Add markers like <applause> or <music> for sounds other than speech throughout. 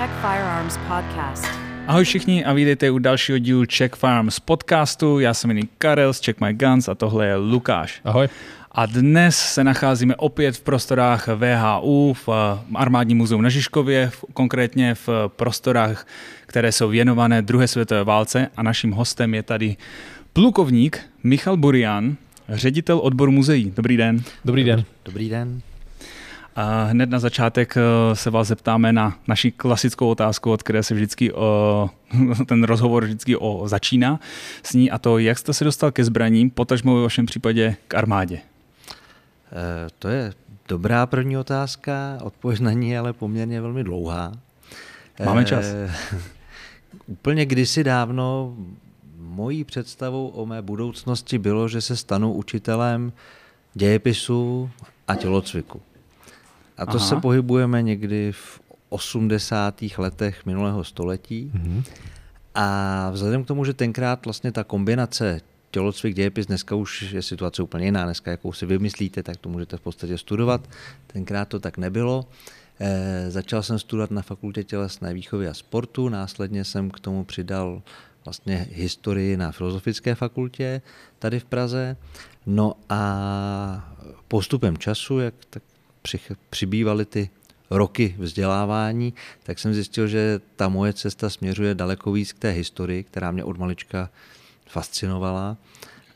Czech Firearms Podcast. Ahoj všichni a vítejte u dalšího dílu Czech Firearms podcastu. Já se jmenuji Karel z Check My Guns a tohle je Lukáš. Ahoj. A dnes se nacházíme opět v prostorách VHU v Armádním muzeu na Žižkově, v, konkrétně v prostorách, které jsou věnované druhé světové válce a naším hostem je tady plukovník Michal Burian, ředitel odboru muzeí. Dobrý den. Dobrý den. Dobrý den. A hned na začátek eh, se vás zeptáme na naši klasickou otázku, od které se vždycky o, <laughs> ten rozhovor vždycky o, začíná s ní a to, jak jste se dostal ke zbraním, potažmo ve vašem případě k armádě. E, to je dobrá první otázka, odpověď na ní je ale poměrně velmi dlouhá. Máme čas. <laughs> Úplně kdysi dávno mojí představou o mé budoucnosti bylo, že se stanu učitelem dějepisu a tělocviku. A to Aha. se pohybujeme někdy v 80. letech minulého století. Mm-hmm. A vzhledem k tomu, že tenkrát vlastně ta kombinace tělocvik, dějepis, dneska už je situace úplně jiná. Dneska, jakou si vymyslíte, tak to můžete v podstatě studovat. Tenkrát to tak nebylo. E, začal jsem studovat na fakultě tělesné výchovy a sportu, následně jsem k tomu přidal vlastně historii na Filozofické fakultě tady v Praze. No a postupem času, jak tak přibývaly ty roky vzdělávání, tak jsem zjistil, že ta moje cesta směřuje daleko víc k té historii, která mě od malička fascinovala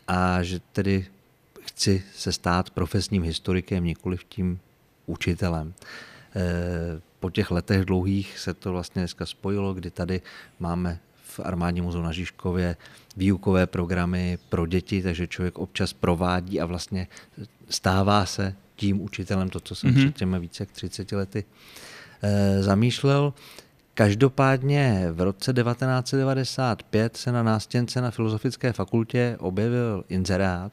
a že tedy chci se stát profesním historikem, nikoli tím učitelem. E, po těch letech dlouhých se to vlastně dneska spojilo, kdy tady máme v Armádním muzeu na Žižkově výukové programy pro děti, takže člověk občas provádí a vlastně stává se tím učitelem, to, co jsem mm-hmm. před těmi více jak 30 lety e, zamýšlel. Každopádně v roce 1995 se na nástěnce na Filozofické fakultě objevil inzerát,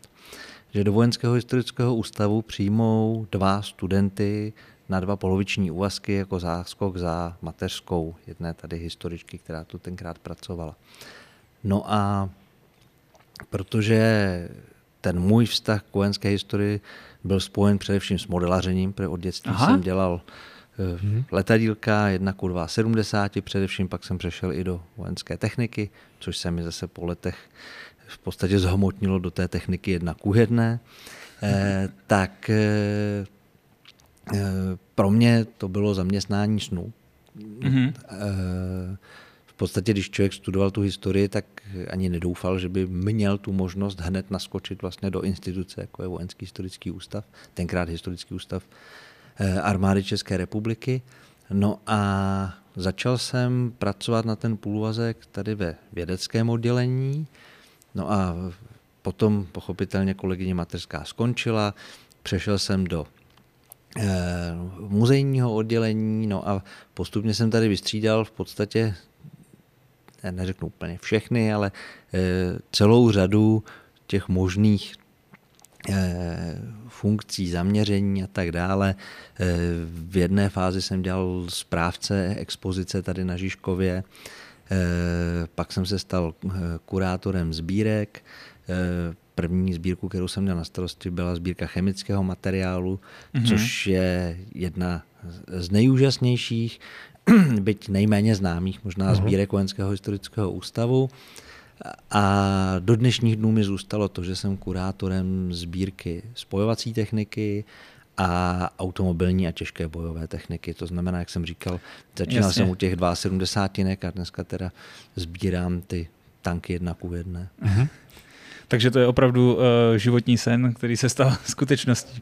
že do Vojenského historického ústavu přijmou dva studenty na dva poloviční úvazky jako záskok za mateřskou jedné tady historičky, která tu tenkrát pracovala. No a protože ten můj vztah k vojenské historii byl spojen především s modelařením, protože od dětství Aha. jsem dělal hmm. letadílka 1 k 70, především pak jsem přešel i do vojenské techniky, což se mi zase po letech v podstatě zhmotnilo do té techniky 1 k 1. Eh, tak eh, eh, pro mě to bylo zaměstnání snů. Mm-hmm. Eh, podstatě, když člověk studoval tu historii, tak ani nedoufal, že by měl tu možnost hned naskočit vlastně do instituce, jako je Vojenský historický ústav, tenkrát historický ústav eh, armády České republiky. No a začal jsem pracovat na ten půlvazek tady ve vědeckém oddělení. No a potom pochopitelně kolegyně mateřská skončila, přešel jsem do eh, muzejního oddělení, no a postupně jsem tady vystřídal v podstatě neřeknu úplně všechny, ale eh, celou řadu těch možných eh, funkcí, zaměření a tak dále. Eh, v jedné fázi jsem dělal správce expozice tady na Žižkově, pak jsem se stal kurátorem sbírek. První sbírku, kterou jsem měl na starosti, byla sbírka chemického materiálu, mm-hmm. což je jedna z nejúžasnějších <clears throat> byť nejméně známých možná uh-huh. sbírek Vojenského historického ústavu. A do dnešních dnů mi zůstalo to, že jsem kurátorem sbírky spojovací techniky a automobilní a těžké bojové techniky. To znamená, jak jsem říkal, začínal Jasně. jsem u těch 72 a dneska teda sbírám ty tanky jedna ku jedné. Uh-huh. Takže to je opravdu uh, životní sen, který se stal <laughs> skutečností.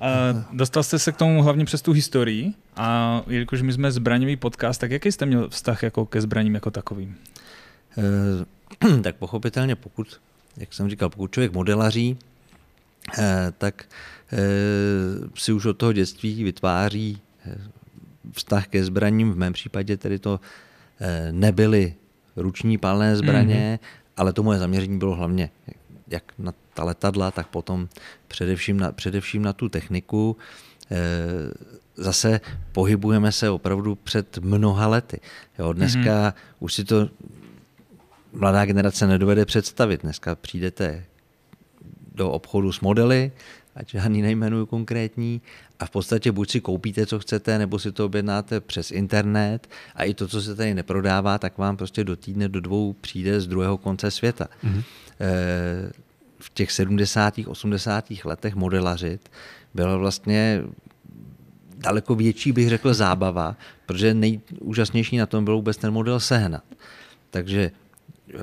Uh, dostal jste se k tomu hlavně přes tu historii a jelikož my jsme zbraňový podcast, tak jaký jste měl vztah jako ke zbraním jako takovým? Uh, <clears throat> tak pochopitelně, pokud, jak jsem říkal, pokud člověk modelaří, uh, tak uh, si už od toho dětství vytváří vztah ke zbraním. V mém případě tedy to nebyly ruční palné zbraně, mm-hmm. ale to moje zaměření bylo hlavně jak na ta letadla, tak potom především na, především na tu techniku. E, zase pohybujeme se opravdu před mnoha lety. Jo, dneska mm-hmm. už si to mladá generace nedovede představit. Dneska přijdete do obchodu s modely, ať žádný nejmenuju konkrétní, a v podstatě buď si koupíte, co chcete, nebo si to objednáte přes internet a i to, co se tady neprodává, tak vám prostě do týdne, do dvou přijde z druhého konce světa. Mm-hmm. V těch 70. 80. letech modelařit bylo vlastně daleko větší, bych řekl, zábava, protože nejúžasnější na tom byl vůbec ten model sehnat. Takže eh,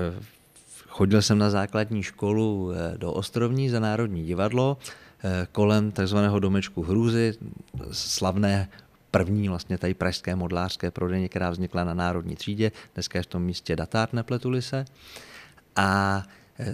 chodil jsem na základní školu eh, do Ostrovní za Národní divadlo, eh, kolem takzvaného domečku Hrůzy, slavné první vlastně tady pražské modlářské prodejně, která vznikla na Národní třídě, dneska je v tom místě datár, nepletuli se. A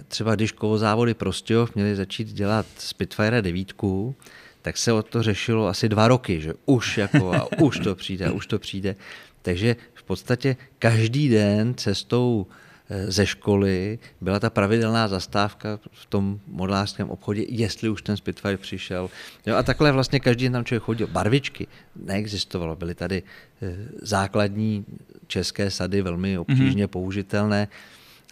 třeba když kovozávody Prostějov měli začít dělat Spitfire devítku, tak se o to řešilo asi dva roky, že už jako a už to přijde, už to přijde. Takže v podstatě každý den cestou eh, ze školy byla ta pravidelná zastávka v tom modelářském obchodě, jestli už ten Spitfire přišel. Jo, a takhle vlastně každý den tam člověk chodil. Barvičky neexistovalo, byly tady eh, základní české sady, velmi obtížně mm-hmm.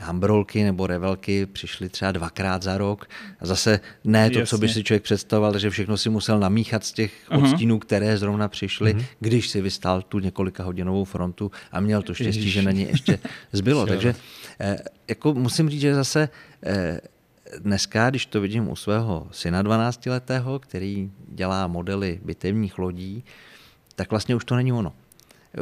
Hambrolky nebo revelky přišly třeba dvakrát za rok. A zase ne to, Jasně. co by si člověk představoval, že všechno si musel namíchat z těch uh-huh. odstínů, které zrovna přišly, uh-huh. když si vystál tu několika hodinovou frontu a měl to štěstí, Ježiš. že na ní ještě zbylo. <laughs> Takže eh, jako musím říct, že zase eh, dneska, když to vidím u svého syna 12-letého, který dělá modely bitevních lodí, tak vlastně už to není ono.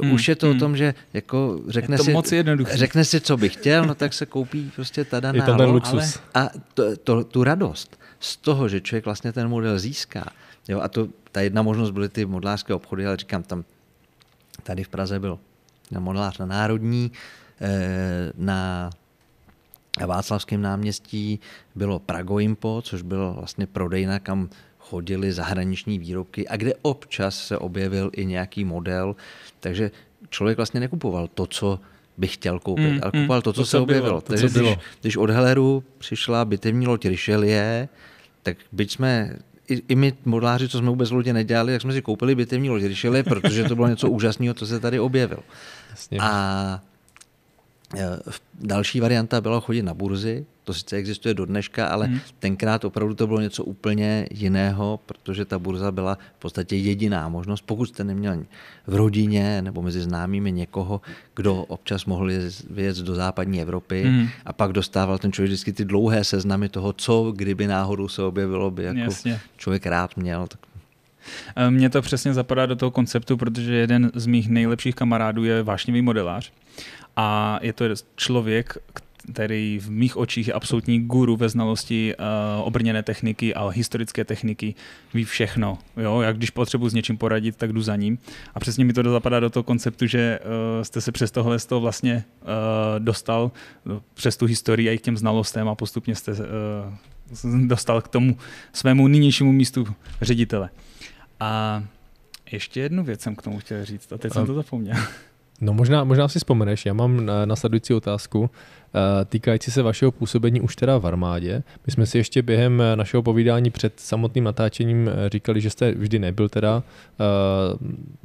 Hmm, Už je to hmm. o tom, že jako řekne, je to si, moc řekne si, co by chtěl, no tak se koupí prostě tada je to ten luxus. Ale, a to, to, tu radost z toho, že člověk vlastně ten model získá. Jo, a to, ta jedna možnost byly ty modlářské obchody, ale říkám, tam tady v Praze byl na modelář na Národní, eh, na Václavském náměstí bylo Prago Impo, což bylo vlastně prodejna, kam chodili zahraniční výrobky a kde občas se objevil i nějaký model, takže člověk vlastně nekupoval to, co by chtěl koupit, mm, ale mm. kupoval mm, to, co to, se objevilo. Bylo, to, takže co bylo. Když, když od Helleru přišla bitevní loď Richelieu, tak byť jsme i, i my modláři, co jsme vůbec lodě nedělali, tak jsme si koupili bitevní loď Richelieu, protože to bylo něco úžasného, co se tady objevilo. Jasně. A další varianta byla chodit na burzy, to sice existuje do dneška, ale hmm. tenkrát opravdu to bylo něco úplně jiného, protože ta burza byla v podstatě jediná možnost, pokud jste neměl v rodině nebo mezi známými někoho, kdo občas mohl vyjet do západní Evropy hmm. a pak dostával ten člověk vždycky ty dlouhé seznamy toho, co kdyby náhodou se objevilo, by jako Jasně. člověk rád měl. Tak eh, mně to přesně zapadá do toho konceptu, protože jeden z mých nejlepších kamarádů je vášnivý modelář a je to člověk, který v mých očích je absolutní guru ve znalosti uh, obrněné techniky a historické techniky, ví všechno. Jo? Jak když potřebuji s něčím poradit, tak jdu za ním. A přesně mi to zapadá do toho konceptu, že uh, jste se přes tohle z toho vlastně uh, dostal uh, přes tu historii a i k těm znalostem a postupně jste uh, dostal k tomu svému nynějšímu místu ředitele. A ještě jednu věc jsem k tomu chtěl říct a teď jsem to zapomněl. No možná, možná si vzpomeneš, já mám nasledující otázku eh, týkající se vašeho působení už teda v armádě. My jsme si ještě během našeho povídání před samotným natáčením eh, říkali, že jste vždy nebyl teda eh,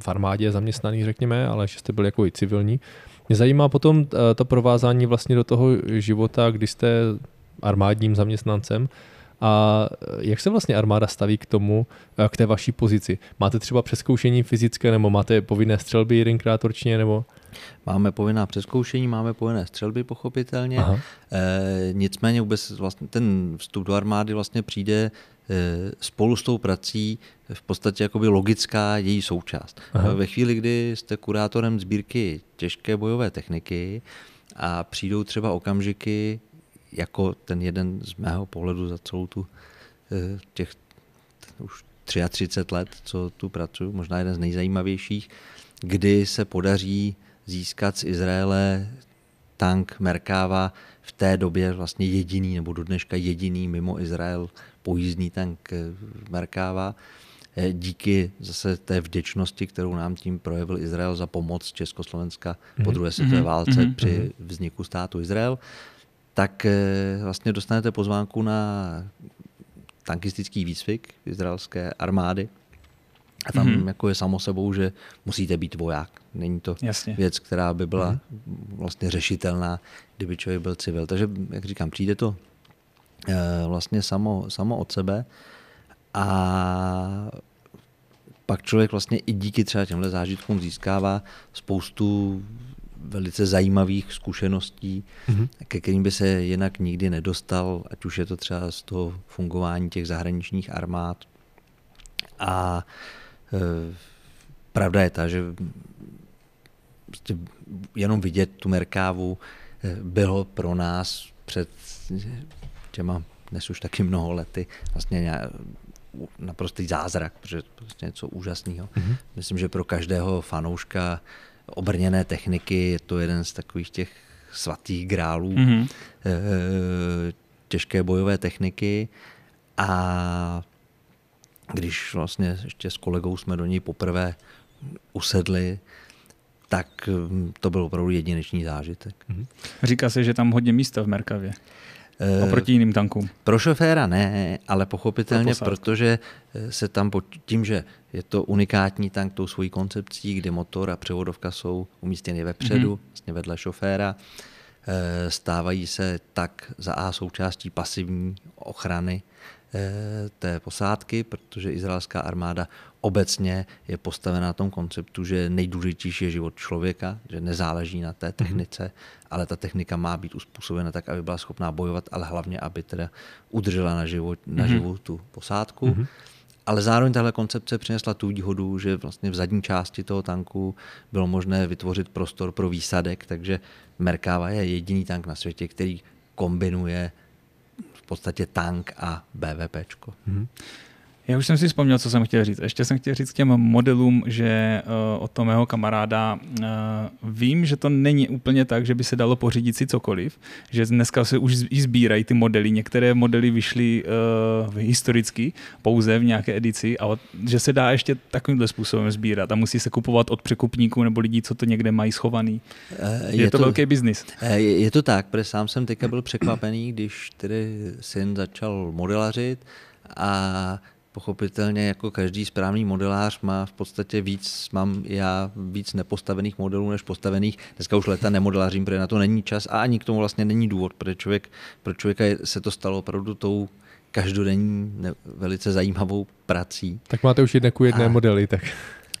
v armádě zaměstnaný, řekněme, ale že jste byl jako i civilní. Mě zajímá potom to provázání vlastně do toho života, kdy jste armádním zaměstnancem a jak se vlastně armáda staví k tomu, eh, k té vaší pozici? Máte třeba přeskoušení fyzické nebo máte povinné střelby jedenkrát ročně? Nebo? Máme povinná přeskoušení, máme povinné střelby pochopitelně. Aha. E, nicméně vůbec vlastně ten vstup do armády vlastně přijde spolu s tou prací v podstatě jakoby logická její součást. Aha. Ve chvíli, kdy jste kurátorem sbírky těžké bojové techniky a přijdou třeba okamžiky, jako ten jeden z mého pohledu za celou tu eh, těch už 33 let, co tu pracuji, možná jeden z nejzajímavějších, kdy se podaří získat z Izraele tank Merkáva v té době vlastně jediný, nebo do dneška jediný mimo Izrael pojízdný tank eh, Merkáva. Eh, díky zase té vděčnosti, kterou nám tím projevil Izrael za pomoc Československa po mhm. druhé světové mhm. válce mm-hmm. při vzniku státu Izrael tak eh, vlastně dostanete pozvánku na tankistický výcvik izraelské armády. A tam mm-hmm. jako je samo sebou, že musíte být voják. Není to Jasně. věc, která by byla mm-hmm. vlastně řešitelná, kdyby člověk byl civil. Takže, jak říkám, přijde to e, vlastně samo, samo od sebe. A pak člověk vlastně i díky třeba těmhle zážitkům získává spoustu velice zajímavých zkušeností, mm-hmm. ke kterým by se jinak nikdy nedostal, ať už je to třeba z toho fungování těch zahraničních armád. A e, pravda je ta, že prostě jenom vidět tu Merkávu e, bylo pro nás před těma dnes už taky mnoho lety vlastně naprostý zázrak, protože to je prostě něco úžasného. Mm-hmm. Myslím, že pro každého fanouška obrněné techniky je to jeden z takových těch svatých grálů mm-hmm. těžké bojové techniky a když vlastně ještě s kolegou jsme do ní poprvé usedli, tak hm, to byl opravdu jedinečný zážitek. Mm-hmm. Říká se, že tam hodně místa v Merkavě. Eh, Oproti jiným tankům. Pro šoféra ne, ale pochopitelně, pro protože eh, se tam pod tím, že je to unikátní tank tou svojí koncepcí, kde motor a převodovka jsou umístěny vepředu, mm-hmm. vlastně vedle šoféra, eh, stávají se tak za A součástí pasivní ochrany té posádky, protože izraelská armáda obecně je postavena na tom konceptu, že nejdůležitější je život člověka, že nezáleží na té mhm. technice, mm-hmm. ale ta technika má být uspůsobena tak, aby byla schopná bojovat, ale hlavně, aby teda udržela na život, na mm-hmm. tu posádku. Mm-hmm. Ale zároveň tahle koncepce přinesla tu výhodu, že vlastně v zadní části toho tanku bylo možné vytvořit prostor pro výsadek, takže Merkava je jediný tank na světě, který kombinuje v podstatě tank a BVPčko. Mm-hmm. Já už jsem si vzpomněl, co jsem chtěl říct. Ještě jsem chtěl říct k těm modelům, že uh, od toho mého kamaráda uh, vím, že to není úplně tak, že by se dalo pořídit si cokoliv, že dneska se už i sbírají ty modely. Některé modely vyšly uh, historicky, pouze v nějaké edici, a že se dá ještě takovýmhle způsobem sbírat a musí se kupovat od překupníků nebo lidí, co to někde mají schovaný. Je, je to, to velký biznis. Je, je to tak, protože sám jsem teďka byl překvapený, když tedy syn začal modelařit a pochopitelně jako každý správný modelář má v podstatě víc, mám já víc nepostavených modelů než postavených. Dneska už leta nemodelářím, protože na to není čas a ani k tomu vlastně není důvod, protože člověk, pro člověka se to stalo opravdu tou každodenní velice zajímavou prací. Tak máte už jedné ku jedné a, modely, tak.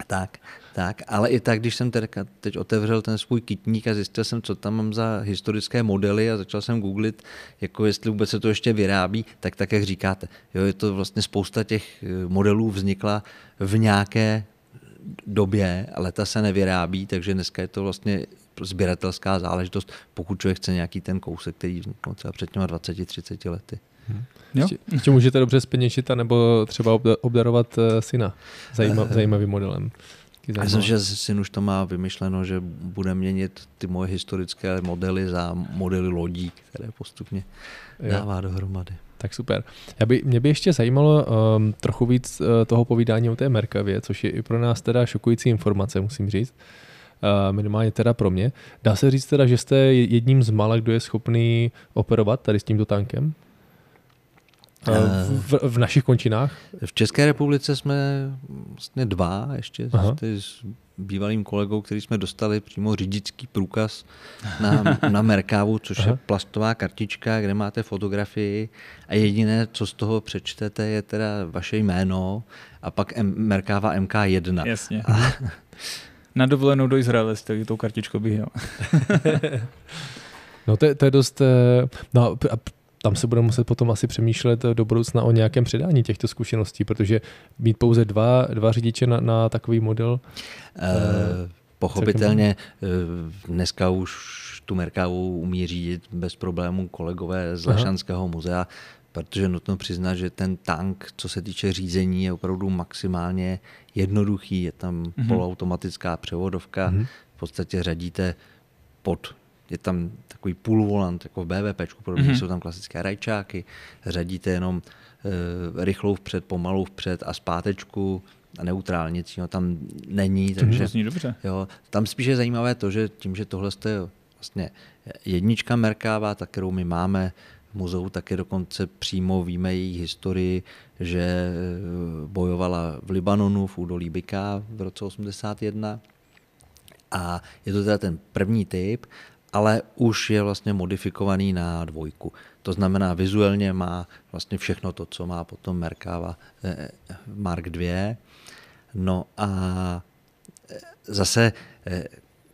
Tak, tak, ale i tak, když jsem teďka, teď otevřel ten svůj kitník a zjistil jsem, co tam mám za historické modely a začal jsem googlit, jako jestli vůbec se to ještě vyrábí, tak tak, jak říkáte. Jo, je to vlastně spousta těch eh, modelů vznikla v nějaké době, ale ta se nevyrábí, takže dneska je to vlastně sběratelská záležitost, pokud člověk chce nějaký ten kousek, který vznikl třeba před těma 20-30 lety. Hmm. Jo? Ještě, ještě můžete dobře speněčit, nebo třeba obdarovat eh, syna zajímav, uh, zajímavým modelem. Já myslím, že syn už to má vymyšleno, že bude měnit ty moje historické modely za modely lodí, které postupně jo. dává dohromady. Tak super. Já by, mě by ještě zajímalo um, trochu víc uh, toho povídání o té Merkavě, což je i pro nás teda šokující informace, musím říct. Uh, minimálně teda pro mě. Dá se říct teda, že jste jedním z mála, kdo je schopný operovat tady s tímto tankem? V, v našich končinách? V České republice jsme vlastně dva, ještě s bývalým kolegou, který jsme dostali přímo řidičský průkaz na, na Merkávu, což Aha. je plastová kartička, kde máte fotografii a jediné, co z toho přečtete, je teda vaše jméno a pak M- Merkáva MK1. Jasně. A... <laughs> Na dovolenou do Izraele s tou kartičkou bych jel. <laughs> no to, to je dost... Eh, no, tam se bude muset potom asi přemýšlet do budoucna o nějakém předání těchto zkušeností, protože mít pouze dva, dva řidiče na, na takový model. Uh, pochopitelně uh, dneska už tu Merkavu umí řídit bez problémů kolegové z Lešanského muzea, protože nutno přiznat, že ten tank, co se týče řízení, je opravdu maximálně jednoduchý. Je tam mm-hmm. poloautomatická převodovka, mm-hmm. v podstatě řadíte pod je tam takový půl volant, jako v BVP, podobně mm-hmm. jsou tam klasické rajčáky, řadíte jenom e, rychlou vpřed, pomalou vpřed a zpátečku a neutrální, nic jiného tam není. Takže, to dobře. Jo, tam spíš je zajímavé to, že tím, že tohle je vlastně jednička Merkáva, tak kterou my máme v muzeu, tak je dokonce přímo víme její historii, že eh, bojovala v Libanonu v údolí Bika v roce 81 a je to teda ten první typ ale už je vlastně modifikovaný na dvojku. To znamená, vizuálně má vlastně všechno to, co má potom Merkava Mark II. No a zase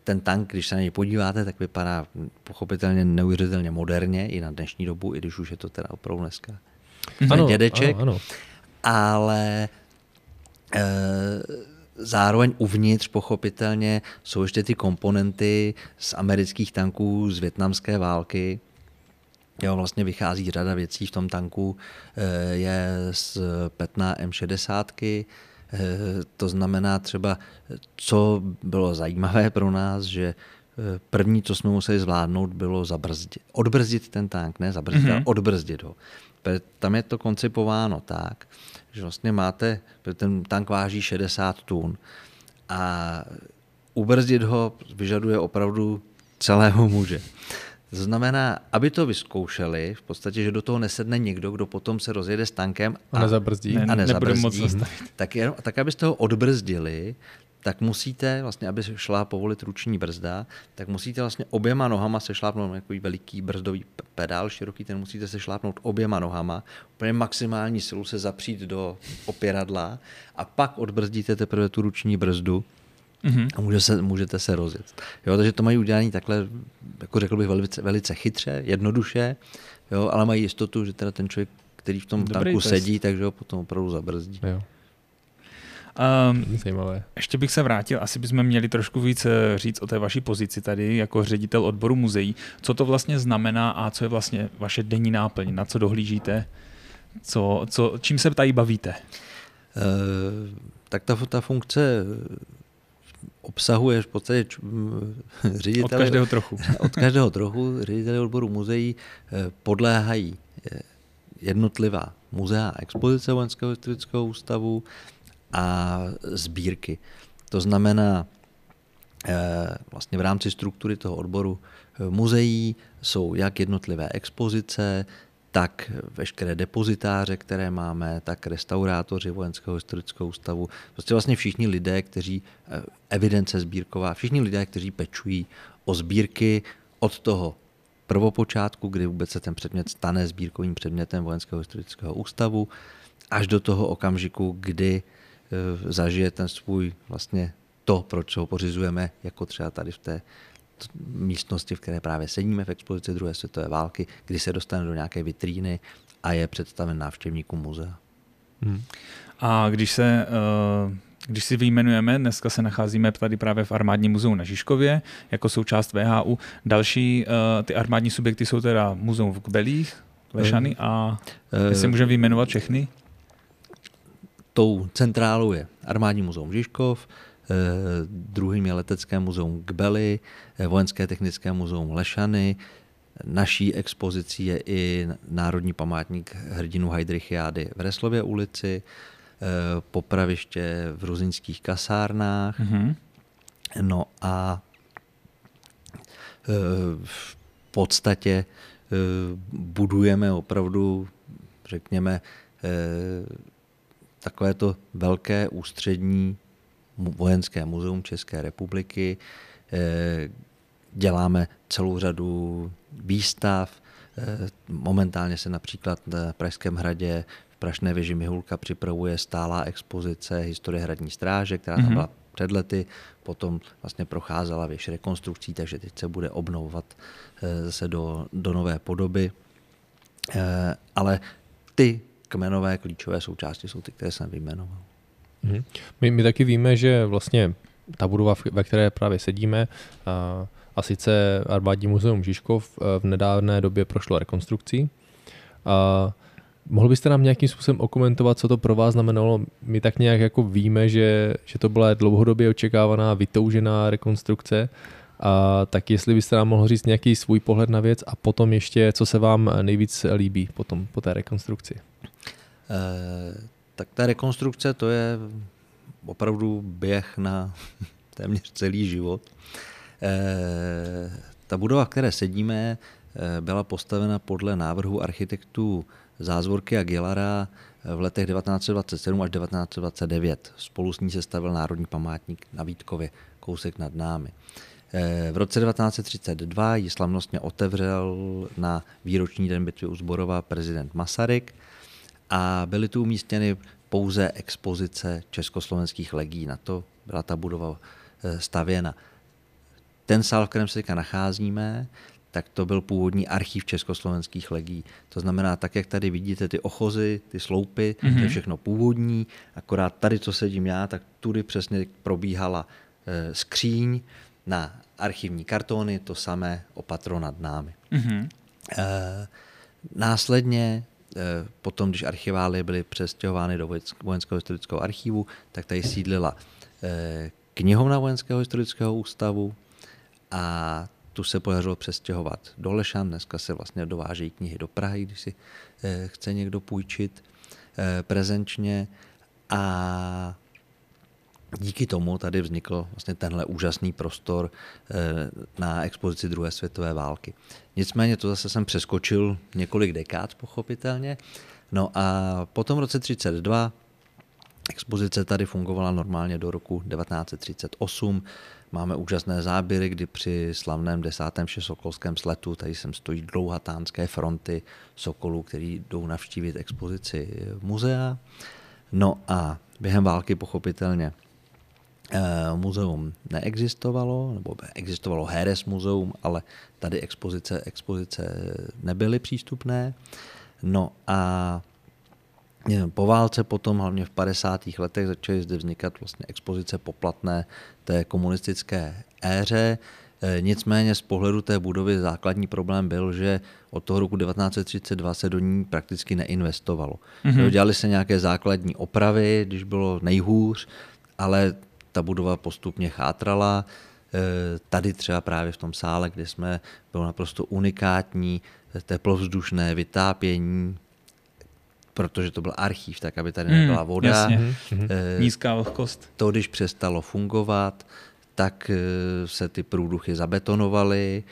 ten tank, když se na něj podíváte, tak vypadá pochopitelně neuvěřitelně moderně i na dnešní dobu, i když už je to teda opravdu dneska ano, dědeček. Ano, ano. Ale e, zároveň uvnitř pochopitelně jsou ještě ty komponenty z amerických tanků z větnamské války. Jo, vlastně vychází řada věcí v tom tanku, e, je z Petna M60, Eh, to znamená třeba, co bylo zajímavé pro nás, že eh, první, co jsme museli zvládnout, bylo zabrzdit. Odbrzdit ten tank, ne zabrzdit, mm-hmm. ale odbrzdit ho. Tam je to koncipováno tak, že vlastně máte, ten tank váží 60 tun. A ubrzdit ho vyžaduje opravdu celého muže. To znamená, aby to vyzkoušeli, v podstatě, že do toho nesedne někdo, kdo potom se rozjede s tankem a, a nezabrzdí, a nezabrzdí. moc tak, jen, tak abyste ho odbrzdili, tak musíte, vlastně, aby šla povolit ruční brzda, tak musíte vlastně oběma nohama se šlápnout takový veliký brzdový pedál, široký, ten musíte se šlápnout oběma nohama, úplně maximální silu se zapřít do opěradla a pak odbrzdíte teprve tu ruční brzdu mm-hmm. a může se, můžete se rozjet. Jo, takže to mají udělané takhle, jako řekl bych, velice, velice chytře, jednoduše, jo, ale mají jistotu, že teda ten člověk, který v tom Dobrý tanku test. sedí, takže ho potom opravdu zabrzdí. Jo. Um, Zajímavé. Ještě bych se vrátil, asi bychom měli trošku víc eh, říct o té vaší pozici tady jako ředitel odboru muzeí. Co to vlastně znamená a co je vlastně vaše denní náplň, na co dohlížíte, co, co, čím se tady bavíte? Uh, tak ta, ta funkce obsahuje v podstatě <laughs> ředitele... Od každého trochu. <laughs> od každého trochu. Ředitele odboru muzeí eh, podléhají eh, jednotlivá muzea a expozice Vojenského historického ústavu a sbírky. To znamená, eh, vlastně v rámci struktury toho odboru muzeí jsou jak jednotlivé expozice, tak veškeré depozitáře, které máme, tak restaurátoři Vojenského historického ústavu, prostě vlastně všichni lidé, kteří eh, evidence sbírková, všichni lidé, kteří pečují o sbírky od toho prvopočátku, kdy vůbec se ten předmět stane sbírkovým předmětem Vojenského historického ústavu, až do toho okamžiku, kdy eh, zažije ten svůj vlastně to, proč ho pořizujeme, jako třeba tady v té místnosti, v které právě sedíme v expozici druhé světové války, kdy se dostane do nějaké vitríny a je představen návštěvníkům muzea. Hmm. A když se uh... Když si vyjmenujeme, dneska se nacházíme tady právě v Armádním muzeu na Žižkově jako součást VHU. Další uh, ty armádní subjekty jsou teda muzeum v Kbelích, Lešany a jestli můžeme vyjmenovat všechny? Tou centrálou je Armádní muzeum Žižkov, Eh, druhým je Letecké muzeum Kbely, eh, Vojenské technické muzeum Lešany, Naší expozicí je i Národní památník hrdinu Heidrichiády v Reslově ulici, eh, popraviště v ruzinských kasárnách. Mm-hmm. No a v podstatě budujeme opravdu, řekněme, takovéto velké ústřední Vojenské muzeum České republiky. Eh, děláme celou řadu výstav. Eh, momentálně se například na Pražském hradě v Prašné věži Mihulka připravuje stálá expozice historie hradní stráže, která tam mhm. byla před lety, potom vlastně procházela věž rekonstrukcí, takže teď se bude obnovovat eh, zase do, do nové podoby. Ale ty kmenové klíčové součásti jsou ty, které jsem vyjmenoval. Mhm. My, my taky víme, že vlastně ta budova, ve které právě sedíme, a, a sice Armádní muzeum Žižkov v nedávné době prošlo rekonstrukcí. A mohl byste nám nějakým způsobem okomentovat, co to pro vás znamenalo? My tak nějak jako víme, že, že to byla dlouhodobě očekávaná, vytoužená rekonstrukce, a tak jestli byste nám mohl říct nějaký svůj pohled na věc a potom ještě, co se vám nejvíc líbí potom po té rekonstrukci. Uh tak ta rekonstrukce to je opravdu běh na <laughs> téměř celý život. E, ta budova, v které sedíme, e, byla postavena podle návrhu architektů Zázvorky a Gilara v letech 1927 až 1929. Spolu s ní se stavil Národní památník na Vítkově, kousek nad námi. V roce 1932 ji slavnostně otevřel na výroční den bitvy u Zborova prezident Masaryk a byly tu umístěny pouze expozice československých legí. Na to byla ta budova stavěna. Ten sál, v kterém se teďka nacházíme, tak to byl původní archiv československých legí. To znamená, tak jak tady vidíte ty ochozy, ty sloupy, mm-hmm. to je mhm. všechno původní, akorát tady, co sedím já, tak tudy přesně probíhala e, skříň na archivní kartony, to samé opatro nad námi. Mm-hmm. E, následně e, potom, když archivály byly přestěhovány do Vojenského historického archivu, tak tady sídlila e, knihovna Vojenského historického ústavu a tu se podařilo přestěhovat do Lešan. Dneska se vlastně dovážejí knihy do Prahy, když si eh, chce někdo půjčit eh, prezenčně. A díky tomu tady vznikl vlastně tenhle úžasný prostor eh, na expozici druhé světové války. Nicméně to zase jsem přeskočil několik dekád, pochopitelně. No a potom v roce 1932 expozice tady fungovala normálně do roku 1938. Máme úžasné záběry, kdy při slavném desátém sokolském sletu tady sem stojí dlouhatánské fronty sokolů, který jdou navštívit expozici muzea. No a během války pochopitelně muzeum neexistovalo, nebo existovalo Heres muzeum, ale tady expozice, expozice nebyly přístupné. No a po válce potom, hlavně v 50. letech, začaly zde vznikat vlastně expozice poplatné té komunistické éře. E, nicméně z pohledu té budovy základní problém byl, že od toho roku 1932 se do ní prakticky neinvestovalo. Mm-hmm. Dělali se nějaké základní opravy, když bylo nejhůř, ale ta budova postupně chátrala. E, tady třeba právě v tom sále, kde jsme, bylo naprosto unikátní teplovzdušné vytápění, protože to byl archív, tak aby tady nebyla hmm, voda. Jasně. Mm-hmm. Nízká vlhkost. To, když přestalo fungovat, tak eh, se ty průduchy zabetonovaly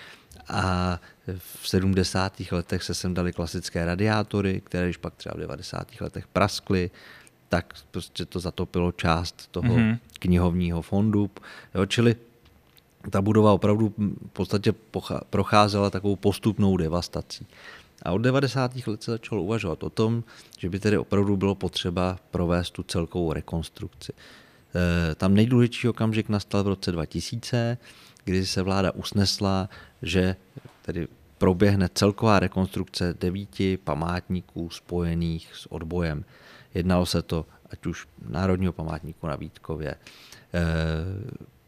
a v 70. letech se sem dali klasické radiátory, které když pak třeba v 90. letech praskly, tak prostě to zatopilo část toho mm-hmm. knihovního fondu. Jo, čili ta budova opravdu v podstatě procházela takovou postupnou devastací. A od 90. let se začalo uvažovat o tom, že by tedy opravdu bylo potřeba provést tu celkovou rekonstrukci. E, tam nejdůležitější okamžik nastal v roce 2000, kdy se vláda usnesla, že tedy proběhne celková rekonstrukce devíti památníků spojených s odbojem. Jednalo se to ať už Národního památníku na Vítkově, e,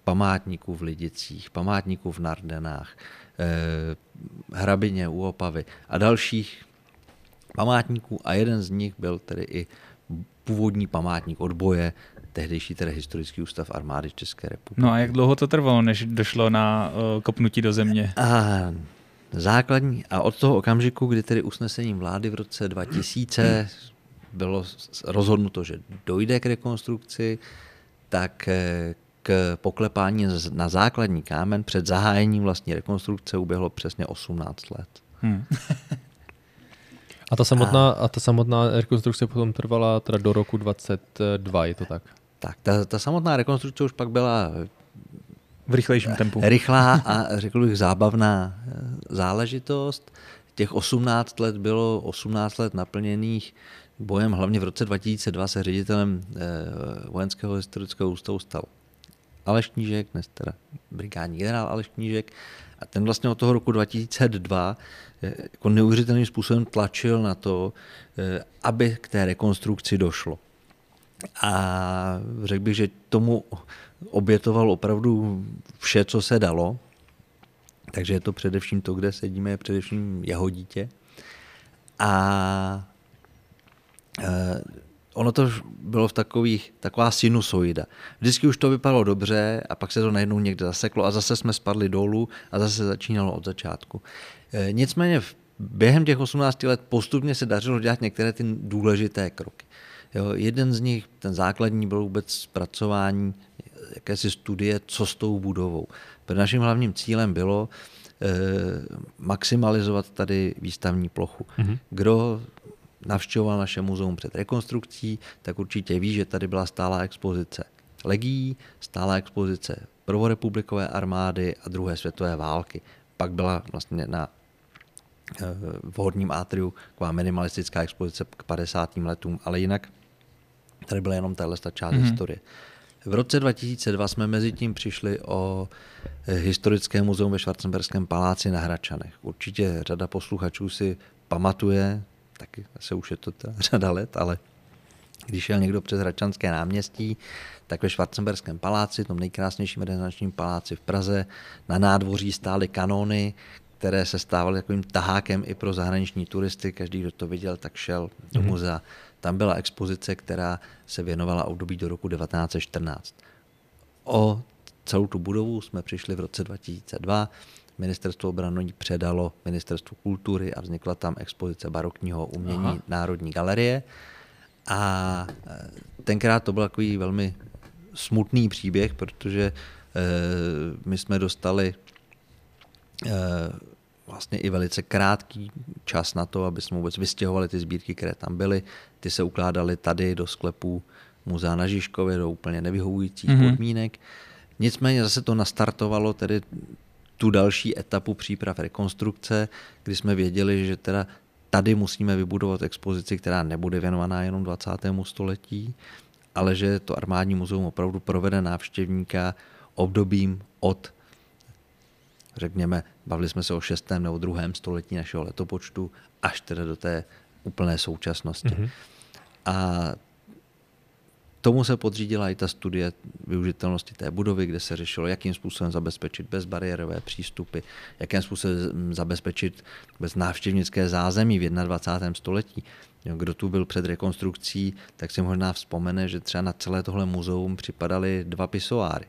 památníků v Lidicích, památníků v Nardenách, Eh, hrabině u Opavy a dalších památníků a jeden z nich byl tedy i původní památník odboje, tehdejší tedy historický ústav armády České republiky. No a jak dlouho to trvalo, než došlo na uh, kopnutí do země? A základní a od toho okamžiku, kdy tedy usnesením vlády v roce 2000 bylo rozhodnuto, že dojde k rekonstrukci, tak eh, poklepání na základní kámen před zahájením vlastní rekonstrukce uběhlo přesně 18 let. Hmm. <laughs> a, ta samotná, a... a ta samotná rekonstrukce potom trvala teda do roku 22, je to tak? Tak, ta, ta samotná rekonstrukce už pak byla v rychlejším tempu. Rychlá <laughs> a řekl bych zábavná eh, záležitost. Těch 18 let bylo 18 let naplněných bojem. Hlavně v roce 2002 se ředitelem eh, Vojenského historického ústavu stal Aleš Knížek, dnes teda brigádní generál Aleš Knížek, a ten vlastně od toho roku 2002 eh, jako neuvěřitelným způsobem tlačil na to, eh, aby k té rekonstrukci došlo. A řekl bych, že tomu obětoval opravdu vše, co se dalo. Takže je to především to, kde sedíme, je především jeho dítě. A ono to bylo v takových, taková sinusoida. Vždycky už to vypadalo dobře a pak se to najednou někde zaseklo a zase jsme spadli dolů a zase začínalo od začátku. E, nicméně během těch 18 let postupně se dařilo dělat některé ty důležité kroky. Jo, jeden z nich, ten základní, byl vůbec zpracování jakési studie, co s tou budovou. Protože naším hlavním cílem bylo e, maximalizovat tady výstavní plochu. Mm-hmm. Kdo navštěvoval naše muzeum před rekonstrukcí, tak určitě ví, že tady byla stálá expozice legií, stála expozice prvorepublikové armády a druhé světové války. Pak byla vlastně na eh, vhodním átriu taková minimalistická expozice k 50. letům, ale jinak tady byla jenom tahle část mm-hmm. historie. V roce 2002 jsme mezi tím přišli o eh, historické muzeum ve Schwarzenberském paláci na Hračanech. Určitě řada posluchačů si pamatuje, taky se už je to teda <laughs> řada let, ale když šel někdo přes Hračanské náměstí, tak ve Schwarzenberském paláci, tom nejkrásnějším renesančním paláci v Praze, na nádvoří stály kanóny, které se stávaly takovým tahákem i pro zahraniční turisty. Každý, kdo to viděl, tak šel do mhm. muzea. Tam byla expozice, která se věnovala období do roku 1914. O celou tu budovu jsme přišli v roce 2002. Ministerstvo obrany předalo Ministerstvu kultury a vznikla tam expozice barokního umění Aha. Národní galerie. A e, tenkrát to byl takový velmi smutný příběh, protože e, my jsme dostali e, vlastně i velice krátký čas na to, aby jsme vůbec vystěhovali ty sbírky, které tam byly. Ty se ukládaly tady do sklepů muzea na Žižkově do úplně nevyhovujících mm-hmm. podmínek. Nicméně zase to nastartovalo tedy tu další etapu příprav rekonstrukce, kdy jsme věděli, že teda tady musíme vybudovat expozici, která nebude věnovaná jenom 20. století, ale že to armádní muzeum opravdu provede návštěvníka obdobím od, řekněme, bavili jsme se o 6. nebo 2. století našeho letopočtu, až teda do té úplné současnosti. Mm-hmm. A Tomu se podřídila i ta studie využitelnosti té budovy, kde se řešilo, jakým způsobem zabezpečit bezbariérové přístupy, jakým způsobem zabezpečit bez návštěvnické zázemí v 21. století. Kdo tu byl před rekonstrukcí, tak si možná vzpomene, že třeba na celé tohle muzeum připadaly dva pisoáry.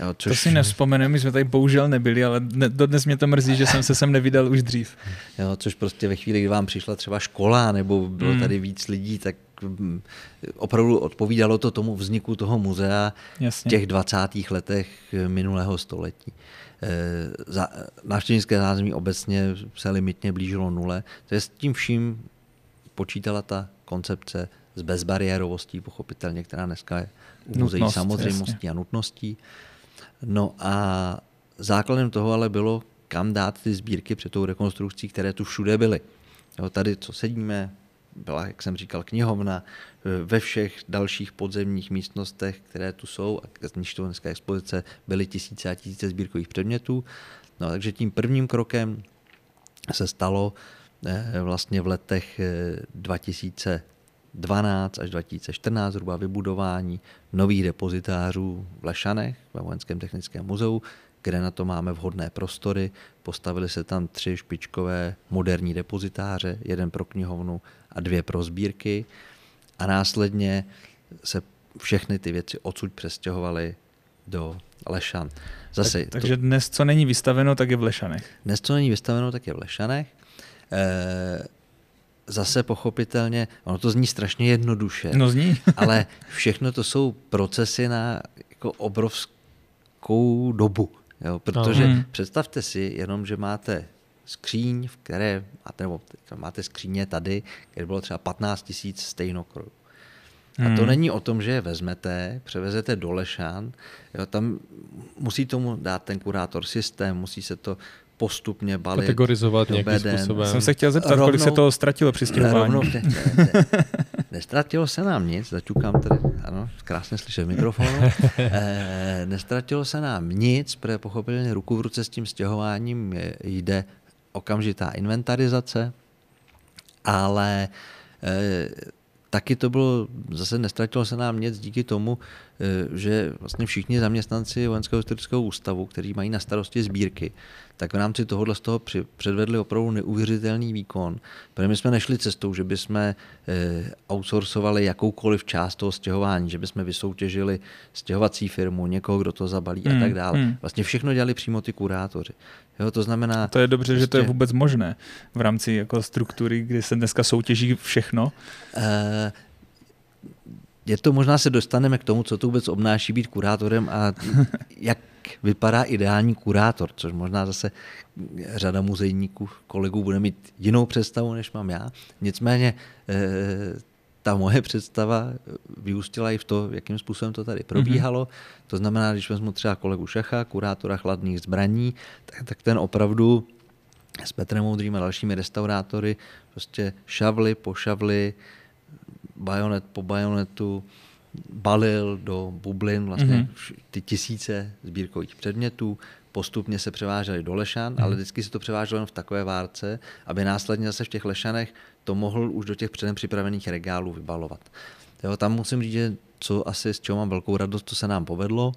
Jo, což... To si nevzpomenu, my jsme tady bohužel nebyli, ale ne, dodnes mě to mrzí, že jsem se sem nevydal už dřív. Jo, což prostě ve chvíli, kdy vám přišla třeba škola nebo bylo hmm. tady víc lidí, tak opravdu odpovídalo to tomu vzniku toho muzea Jasně. v těch 20. letech minulého století. E, návštěvnické zázemí obecně se limitně blížilo nule. To je s tím vším počítala ta koncepce s bezbariérovostí, pochopitelně, která dneska je u muzeí samozřejmostí jasně. a nutností. No a základem toho ale bylo, kam dát ty sbírky před tou rekonstrukcí, které tu všude byly. Jo, tady, co sedíme, byla, jak jsem říkal, knihovna, e, ve všech dalších podzemních místnostech, které tu jsou, a z níž dneska expozice, byly tisíce a tisíce sbírkových předmětů. No, takže tím prvním krokem se stalo e, vlastně v letech 2012 e, až 2014 zhruba vybudování nových depozitářů v Lešanech, ve Vojenském technickém muzeu, kde na to máme vhodné prostory. Postavili se tam tři špičkové moderní depozitáře, jeden pro knihovnu a dvě pro sbírky. A následně se všechny ty věci odsud přestěhovaly do Lešan. Zase tak, takže to, dnes, co není vystaveno, tak je v Lešanech. Dnes, co není vystaveno, tak je v Lešanech. E, zase pochopitelně, ono to zní strašně jednoduše, no zní. <laughs> ale všechno to jsou procesy na jako obrovskou dobu. Jo, protože no. představte si jenom, že máte skříň, v které máte, nebo máte skříně tady, kde bylo třeba 15 tisíc stejnokrojů. A to hmm. není o tom, že je vezmete, převezete do Lešan, jo, tam musí tomu dát ten kurátor systém, musí se to postupně balit. Kategorizovat nějakým způsobem. Jsem se chtěl zeptat, rovnou, kolik se toho ztratilo při stěhování. Ne, ne, ne, nestratilo se nám nic, zaťukám tady, ano, krásně slyšet mikrofonu. <laughs> E, nestratilo se nám nic, protože pochopitelně ruku v ruce s tím stěhováním jde okamžitá inventarizace, ale e, taky to bylo, zase nestratilo se nám nic díky tomu, že vlastně všichni zaměstnanci Vojenského historického ústavu, kteří mají na starosti sbírky, tak v rámci tohohle z toho předvedli opravdu neuvěřitelný výkon. Protože my jsme nešli cestou, že bychom e, outsourcovali jakoukoliv část toho stěhování, že bychom vysoutěžili stěhovací firmu, někoho, kdo to zabalí hmm, a tak dále. Hmm. Vlastně všechno dělali přímo ty kurátoři. Jo, to znamená... To je dobře, prostě, že to je prostě- vůbec možné v rámci jako struktury, kdy se dneska soutěží všechno. Uh, je to možná se dostaneme k tomu, co to vůbec obnáší být kurátorem a <laughs> jak vypadá ideální kurátor, což možná zase řada muzejníků, kolegů bude mít jinou představu, než mám já. Nicméně eh, ta moje představa vyústila i v to, jakým způsobem to tady probíhalo. Mm-hmm. To znamená, když vezmu třeba kolegu Šacha, kurátora chladných zbraní, tak, tak ten opravdu s Petrem Moudrým a dalšími restaurátory prostě šavli po šavli, bajonet po bajonetu, balil do bublin vlastně mm-hmm. ty tisíce sbírkových předmětů, postupně se převážely do Lešan, mm-hmm. ale vždycky se to převáželo jen v takové várce, aby následně zase v těch Lešanech to mohl už do těch předem připravených regálů vybalovat. Jo, tam musím říct, že co asi s čeho mám velkou radost, to se nám povedlo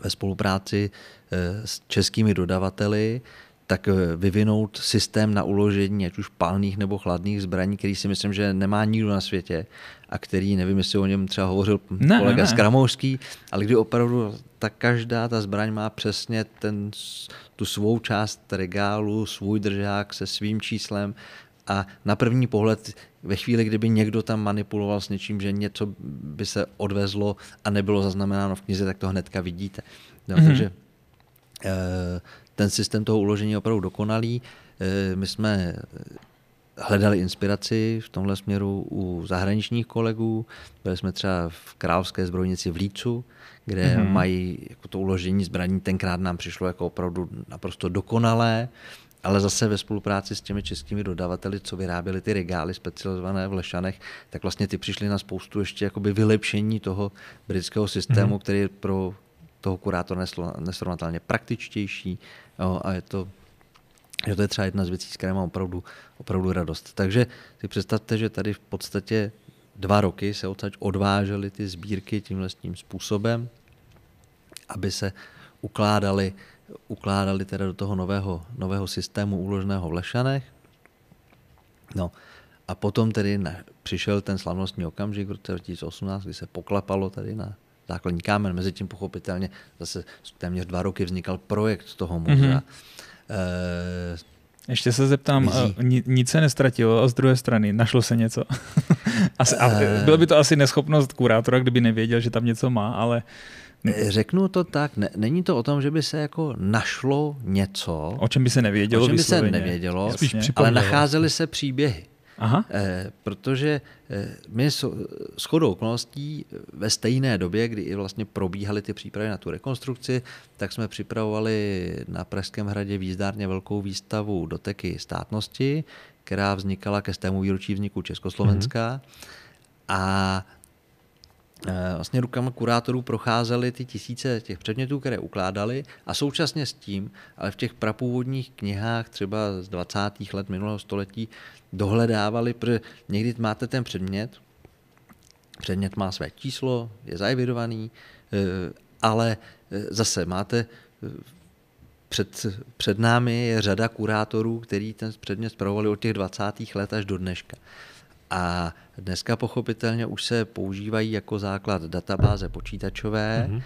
ve spolupráci eh, s českými dodavateli, tak eh, vyvinout systém na uložení ať už palných nebo chladných zbraní, který si myslím, že nemá nikdo na světě a který, nevím, jestli o něm třeba hovořil ne, kolega ne. Skramouský, ale kdy opravdu ta každá ta zbraň má přesně ten, tu svou část regálu, svůj držák se svým číslem a na první pohled ve chvíli, kdyby někdo tam manipuloval s něčím, že něco by se odvezlo a nebylo zaznamenáno v knize, tak to hnedka vidíte. No, mm-hmm. Takže eh, ten systém toho uložení je opravdu dokonalý. Eh, my jsme hledali inspiraci v tomhle směru u zahraničních kolegů. Byli jsme třeba v Královské zbrojnici v Lícu, kde mm-hmm. mají jako to uložení zbraní. Tenkrát nám přišlo jako opravdu naprosto dokonalé, ale zase ve spolupráci s těmi českými dodavateli, co vyráběli ty regály specializované v Lešanech, tak vlastně ty přišli na spoustu ještě jakoby vylepšení toho britského systému, mm-hmm. který je pro toho kurátora nesrovnatelně praktičtější jo, a je to že to je třeba jedna z věcí, s které mám opravdu, opravdu radost. Takže si představte, že tady v podstatě dva roky se odsaď odvážely ty sbírky tímhle tím způsobem, aby se ukládali, ukládali teda do toho nového, nového systému uloženého v Lešanech. No a potom tedy na, přišel ten slavnostní okamžik v roce 2018, kdy se poklapalo tady na základní kámen. Mezitím pochopitelně zase téměř dva roky vznikal projekt toho muzea. Mm-hmm. ještě se zeptám, Mizí. nic se nestratilo a z druhé strany našlo se něco? <laughs> asi, uh, bylo by to asi neschopnost kurátora, kdyby nevěděl, že tam něco má, ale... Eh, řeknu to tak, ne, není to o tom, že by se jako našlo něco. O čem by se nevědělo. O čem by se nevědělo, ale nacházely se příběhy. Aha. Eh, protože eh, my s chodou okolností ve stejné době, kdy i vlastně probíhaly ty přípravy na tu rekonstrukci, tak jsme připravovali na Pražském hradě výzdárně velkou výstavu doteky státnosti, která vznikala ke stému výročí vzniku Československa. Mm-hmm. A Eh, vlastně rukama kurátorů procházely ty tisíce těch předmětů, které ukládali a současně s tím, ale v těch prapůvodních knihách třeba z 20. let minulého století dohledávali, protože někdy máte ten předmět, předmět má své číslo, je zaevidovaný, eh, ale eh, zase máte před, před námi je řada kurátorů, který ten předmět zpravovali od těch 20. let až do dneška. A dneska pochopitelně už se používají jako základ databáze počítačové. Mm-hmm.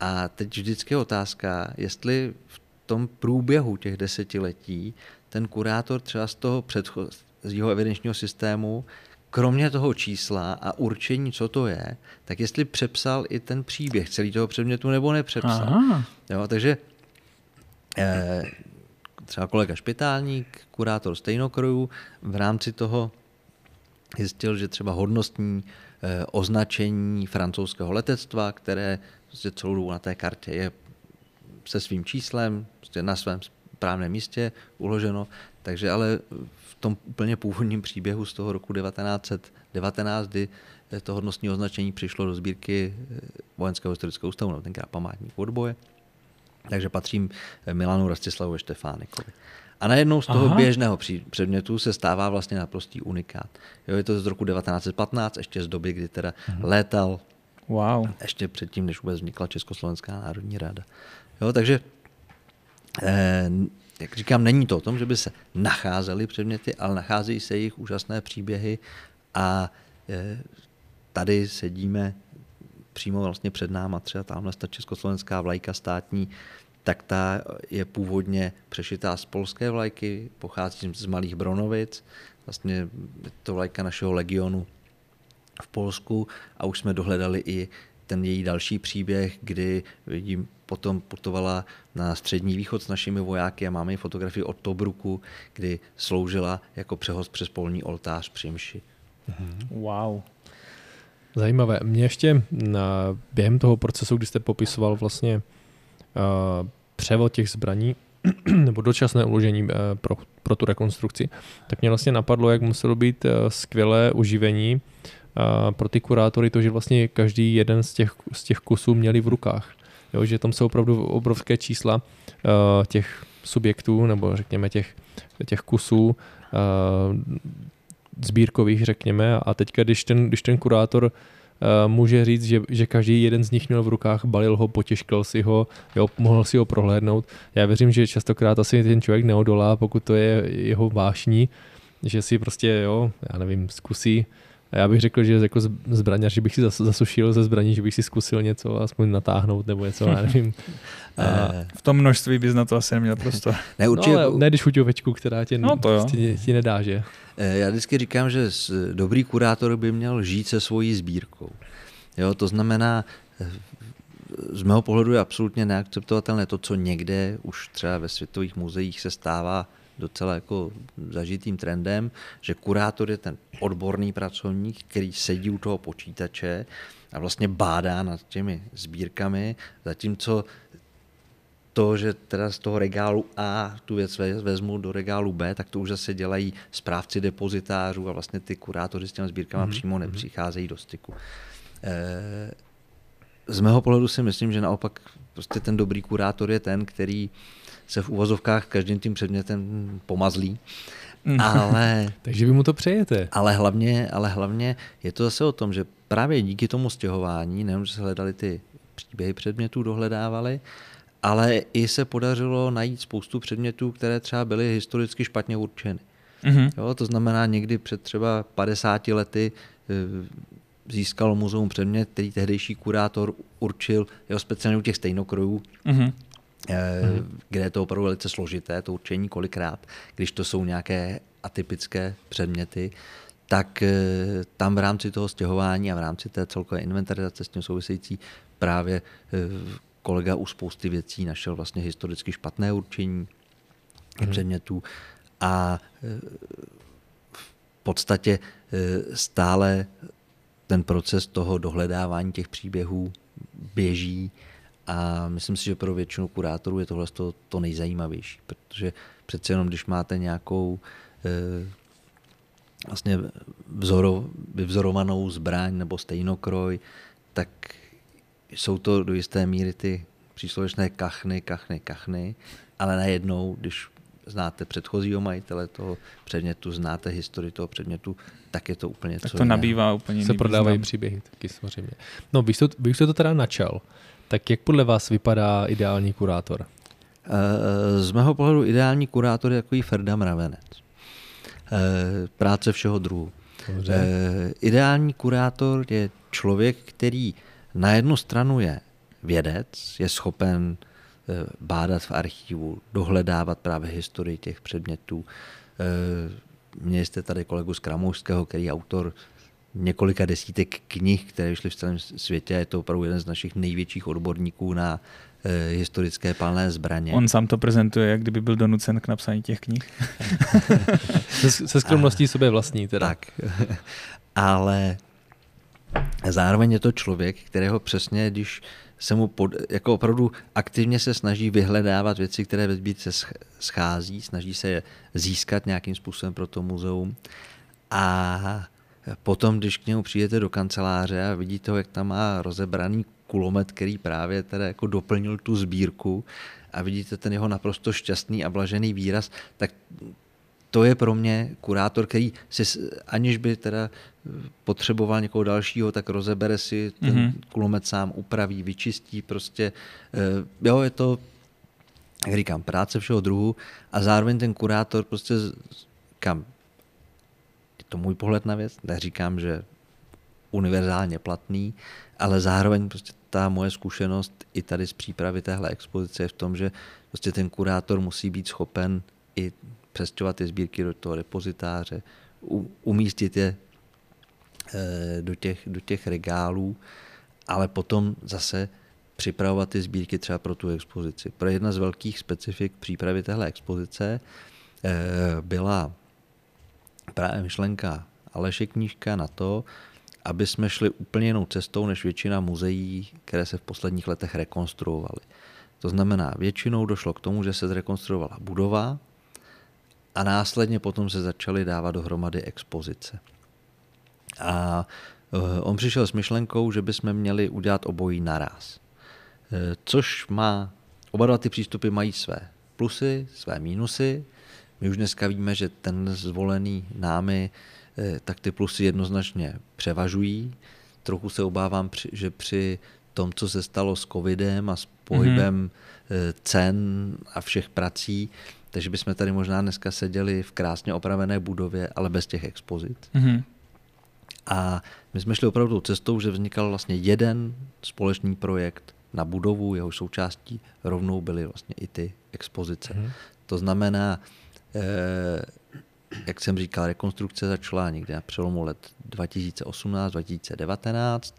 A teď vždycky je otázka, jestli v tom průběhu těch desetiletí ten kurátor třeba z toho předchozího evidenčního systému, kromě toho čísla a určení, co to je, tak jestli přepsal i ten příběh celý toho předmětu nebo nepřepsal. Aha. Jo, takže eh, třeba kolega Špitálník, kurátor stejnokrojů, v rámci toho zjistil, že třeba hodnostní eh, označení francouzského letectva, které prostě celou dobu na té kartě je se svým číslem, prostě na svém správném místě uloženo, takže ale v tom úplně původním příběhu z toho roku 1919, kdy to hodnostní označení přišlo do sbírky eh, Vojenského historického ústavu, no tenkrát památník odboje, takže patřím Milanu Rastislavovi Štefánikovi. A najednou z toho Aha. běžného předmětu se stává vlastně naprostý unikát. Jo, je to z roku 1915, ještě z doby, kdy teda. Mhm. létal, wow. ještě předtím, než vůbec vznikla Československá národní rada. Jo, takže, eh, jak říkám, není to o tom, že by se nacházely předměty, ale nacházejí se jich úžasné příběhy a eh, tady sedíme přímo vlastně před náma třeba tamhle ta československá vlajka státní, tak ta je původně přešitá z polské vlajky, pochází z Malých Bronovic, vlastně je to vlajka našeho legionu v Polsku a už jsme dohledali i ten její další příběh, kdy vidím, potom putovala na střední východ s našimi vojáky a máme i fotografii od Tobruku, kdy sloužila jako přehost přes polní oltář při mši. Wow. Zajímavé. Mě ještě na, během toho procesu, kdy jste popisoval vlastně uh, převod těch zbraní, <clears throat> nebo dočasné uložení uh, pro, pro tu rekonstrukci, tak mě vlastně napadlo, jak muselo být uh, skvělé uživení pro ty kurátory, to, že vlastně každý jeden z těch, z těch kusů měli v rukách. Jo, že tam jsou opravdu obrovské čísla těch subjektů, nebo řekněme těch, těch kusů, sbírkových, řekněme, a teďka, když ten, když ten kurátor může říct, že, že každý jeden z nich měl v rukách, balil ho, potěžkal si ho, jo, mohl si ho prohlédnout. Já věřím, že častokrát asi ten člověk neodolá, pokud to je jeho vášní, že si prostě, jo, já nevím, zkusí a já bych řekl, že jako zbraňař, že bych si zasušil ze zbraní, že bych si zkusil něco aspoň natáhnout nebo něco, já nevím. <laughs> A v tom množství bys na to asi neměl prostor. <laughs> Ne, určitě... no, ale ne když chuťovečku, která tě, no to ti, ti nedá, že? Eh, já vždycky říkám, že dobrý kurátor by měl žít se svojí sbírkou. Jo, to znamená, eh, z mého pohledu je absolutně neakceptovatelné to, co někde už třeba ve světových muzeích se stává docela jako zažitým trendem, že kurátor je ten odborný pracovník, který sedí u toho počítače a vlastně bádá nad těmi sbírkami, zatímco to, že teda z toho regálu A tu věc vezmu do regálu B, tak to už zase dělají správci depozitářů a vlastně ty kurátoři s těmi sbírkami mm-hmm. přímo mhm. nepřicházejí do styku. E, z mého pohledu si myslím, že naopak prostě ten dobrý kurátor je ten, který se v uvozovkách každým tím předmětem pomazlí. Mhm. Ale, <laughs> Takže vy mu to přejete. Ale hlavně, ale hlavně je to zase o tom, že právě díky tomu stěhování, nejenom, že se hledali ty příběhy předmětů, dohledávali, ale i se podařilo najít spoustu předmětů, které třeba byly historicky špatně určeny. Mm-hmm. Jo, to znamená, někdy před třeba 50 lety eh, získalo muzeum předmět, který tehdejší kurátor určil, jeho speciálně u těch stejnokrojů, mm-hmm. Kde je to opravdu velice složité, to určení kolikrát, když to jsou nějaké atypické předměty, tak eh, tam v rámci toho stěhování a v rámci té celkové inventarizace s tím související právě kolega u spousty věcí našel vlastně historicky špatné určení hmm. předmětů a v podstatě stále ten proces toho dohledávání těch příběhů běží a myslím si, že pro většinu kurátorů je tohle to, to nejzajímavější, protože přece jenom, když máte nějakou e, vlastně vzoro, vyvzorovanou zbraň nebo stejnokroj, tak jsou to do jisté míry ty příslovečné kachny, kachny, kachny, ale najednou, když znáte předchozího majitele toho předmětu, znáte historii toho předmětu, tak je to úplně tak co to jiného. nabývá úplně Se prodávají příběhy taky samozřejmě. No, vy jste, vy jste to teda načal, tak jak podle vás vypadá ideální kurátor? Eh, z mého pohledu ideální kurátor je takový Ferda Mravenec. Eh, práce všeho druhu. Dobře. Eh, ideální kurátor je člověk, který na jednu stranu je vědec, je schopen bádat v archivu, dohledávat právě historii těch předmětů. Měli jste tady kolegu z Kramouského, který je autor několika desítek knih, které vyšly v celém světě. Je to opravdu jeden z našich největších odborníků na eh, historické palné zbraně. On sám to prezentuje, jak kdyby byl donucen k napsání těch knih. <laughs> se, se skromností sobě vlastní teda. Tak. <laughs> Ale zároveň je to člověk, kterého přesně, když se mu pod, jako opravdu aktivně se snaží vyhledávat věci, které ve sbírce schází, snaží se je získat nějakým způsobem pro to muzeum. A potom, když k němu přijdete do kanceláře a vidíte ho, jak tam má rozebraný kulomet, který právě teda jako doplnil tu sbírku a vidíte ten jeho naprosto šťastný a blažený výraz, tak to je pro mě kurátor, který si, aniž by teda potřeboval někoho dalšího, tak rozebere si ten mm-hmm. kulomet sám, upraví, vyčistí prostě. Eh, jo, je to, jak říkám, práce všeho druhu a zároveň ten kurátor prostě kam to můj pohled na věc, neříkám, že univerzálně platný, ale zároveň prostě ta moje zkušenost i tady z přípravy téhle expozice je v tom, že prostě ten kurátor musí být schopen i přestěhovat ty sbírky do toho repozitáře, umístit je eh, do těch, do těch regálů, ale potom zase připravovat ty sbírky třeba pro tu expozici. Pro jedna z velkých specifik přípravy téhle expozice eh, byla právě myšlenka Aleše knížka na to, aby jsme šli úplně jinou cestou než většina muzeí, které se v posledních letech rekonstruovaly. To znamená, většinou došlo k tomu, že se zrekonstruovala budova a následně potom se začaly dávat dohromady expozice. A eh, on přišel s myšlenkou, že bychom měli udělat obojí naraz. Eh, což má, oba dva ty přístupy mají své plusy, své mínusy. My už dneska víme, že ten zvolený námi, eh, tak ty plusy jednoznačně převažují. Trochu se obávám, že při tom, co se stalo s covidem a s pohybem mm-hmm. cen a všech prací, takže bychom tady možná dneska seděli v krásně opravené budově, ale bez těch expozic. Mm-hmm. A my jsme šli opravdu cestou, že vznikal vlastně jeden společný projekt na budovu, jeho součástí rovnou byly vlastně i ty expozice. Mm-hmm. To znamená, jak jsem říkal, rekonstrukce začala někde na přelomu let 2018-2019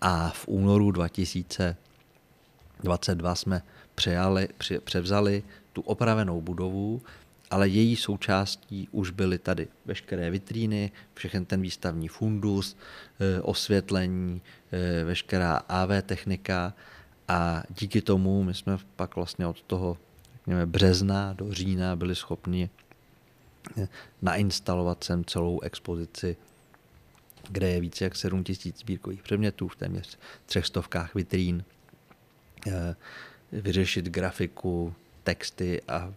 a v únoru 2022 jsme přejali, pře, převzali tu opravenou budovu, ale její součástí už byly tady veškeré vitríny, všechen ten výstavní fundus, eh, osvětlení, eh, veškerá AV technika a díky tomu my jsme pak vlastně od toho řekněme, března do října byli schopni eh, nainstalovat sem celou expozici, kde je více jak 7 tisíc sbírkových předmětů v téměř třech stovkách vitrín, vyřešit grafiku, texty a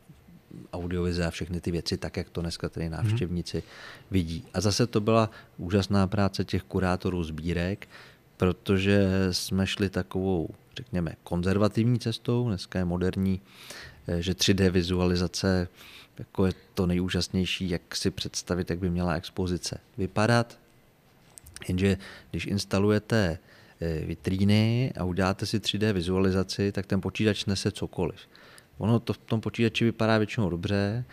audiovize a všechny ty věci, tak jak to dneska tady návštěvníci vidí. A zase to byla úžasná práce těch kurátorů sbírek, protože jsme šli takovou, řekněme, konzervativní cestou. Dneska je moderní, eh, že 3D vizualizace jako je to nejúžasnější, jak si představit, jak by měla expozice vypadat. Jenže když instalujete eh, vitríny a uděláte si 3D vizualizaci, tak ten počítač nese cokoliv. Ono to v tom počítači vypadá většinou dobře,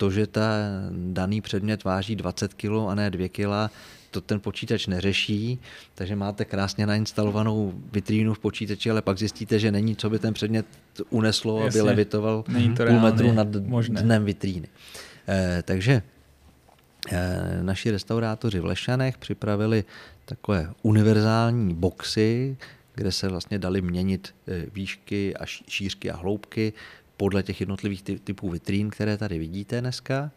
to, že ta daný předmět váží 20 kg a ne 2 kg, to ten počítač neřeší, takže máte krásně nainstalovanou vitrínu v počítači, ale pak zjistíte, že není, co by ten předmět uneslo, Jasně. aby levitoval půl metru nad možné. dnem vitríny. Eh, takže eh, naši restaurátoři v Lešanech připravili takové univerzální boxy, kde se vlastně dali měnit eh, výšky a šířky a hloubky podle těch jednotlivých typů vitrín, které tady vidíte dneska.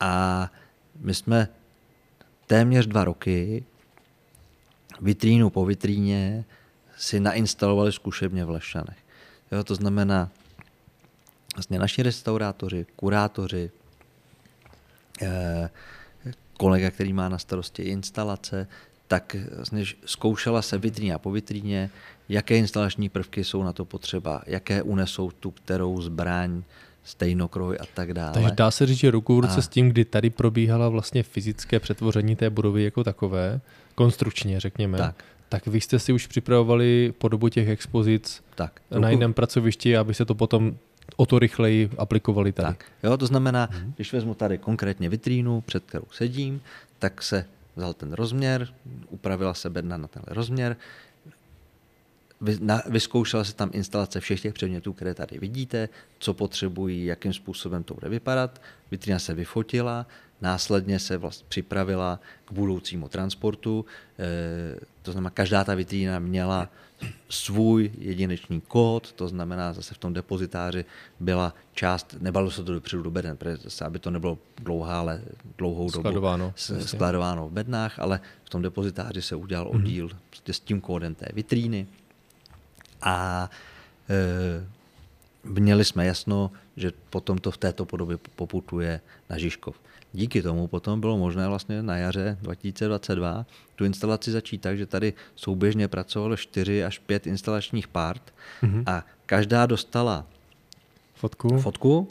A my jsme téměř dva roky vitrínu po vitríně si nainstalovali zkušebně v Lešanech. Jo, to znamená, vlastně naši restaurátoři, kurátoři, eh, kolega, který má na starosti instalace, tak vlastně zkoušela se vitrína po vitríně, jaké instalační prvky jsou na to potřeba, jaké unesou tu kterou zbraň, stejnokroj a tak dále. Takže dá se říct, že ruku v ruce a... s tím, kdy tady probíhala vlastně fyzické přetvoření té budovy jako takové, konstrukčně řekněme, tak. tak vy jste si už připravovali podobu těch expozic tak, ruku... na jiném pracovišti, aby se to potom o to rychleji aplikovali tady. Tak, jo, to znamená, hmm. když vezmu tady konkrétně vitrínu, před kterou sedím, tak se vzal ten rozměr, upravila se bedna na tenhle rozměr, vyzkoušela se tam instalace všech těch předmětů, které tady vidíte, co potřebují, jakým způsobem to bude vypadat. Vitrina se vyfotila, následně se vlastně připravila k budoucímu transportu. E, to znamená, každá ta vitrína měla svůj jedinečný kód, to znamená, zase v tom depozitáři byla část, nebalo se to dopředu do beden, zase, aby to nebylo dlouhá, ale dlouhou skladováno, dobu skladováno v bednách, ale v tom depozitáři se udělal mm-hmm. oddíl s tím kódem té vitríny a e, měli jsme jasno, že potom to v této podobě poputuje na Žižkov. Díky tomu potom bylo možné vlastně na jaře 2022 tu instalaci začít tak, že tady souběžně pracovalo 4 až 5 instalačních part mm-hmm. a každá dostala fotku. fotku.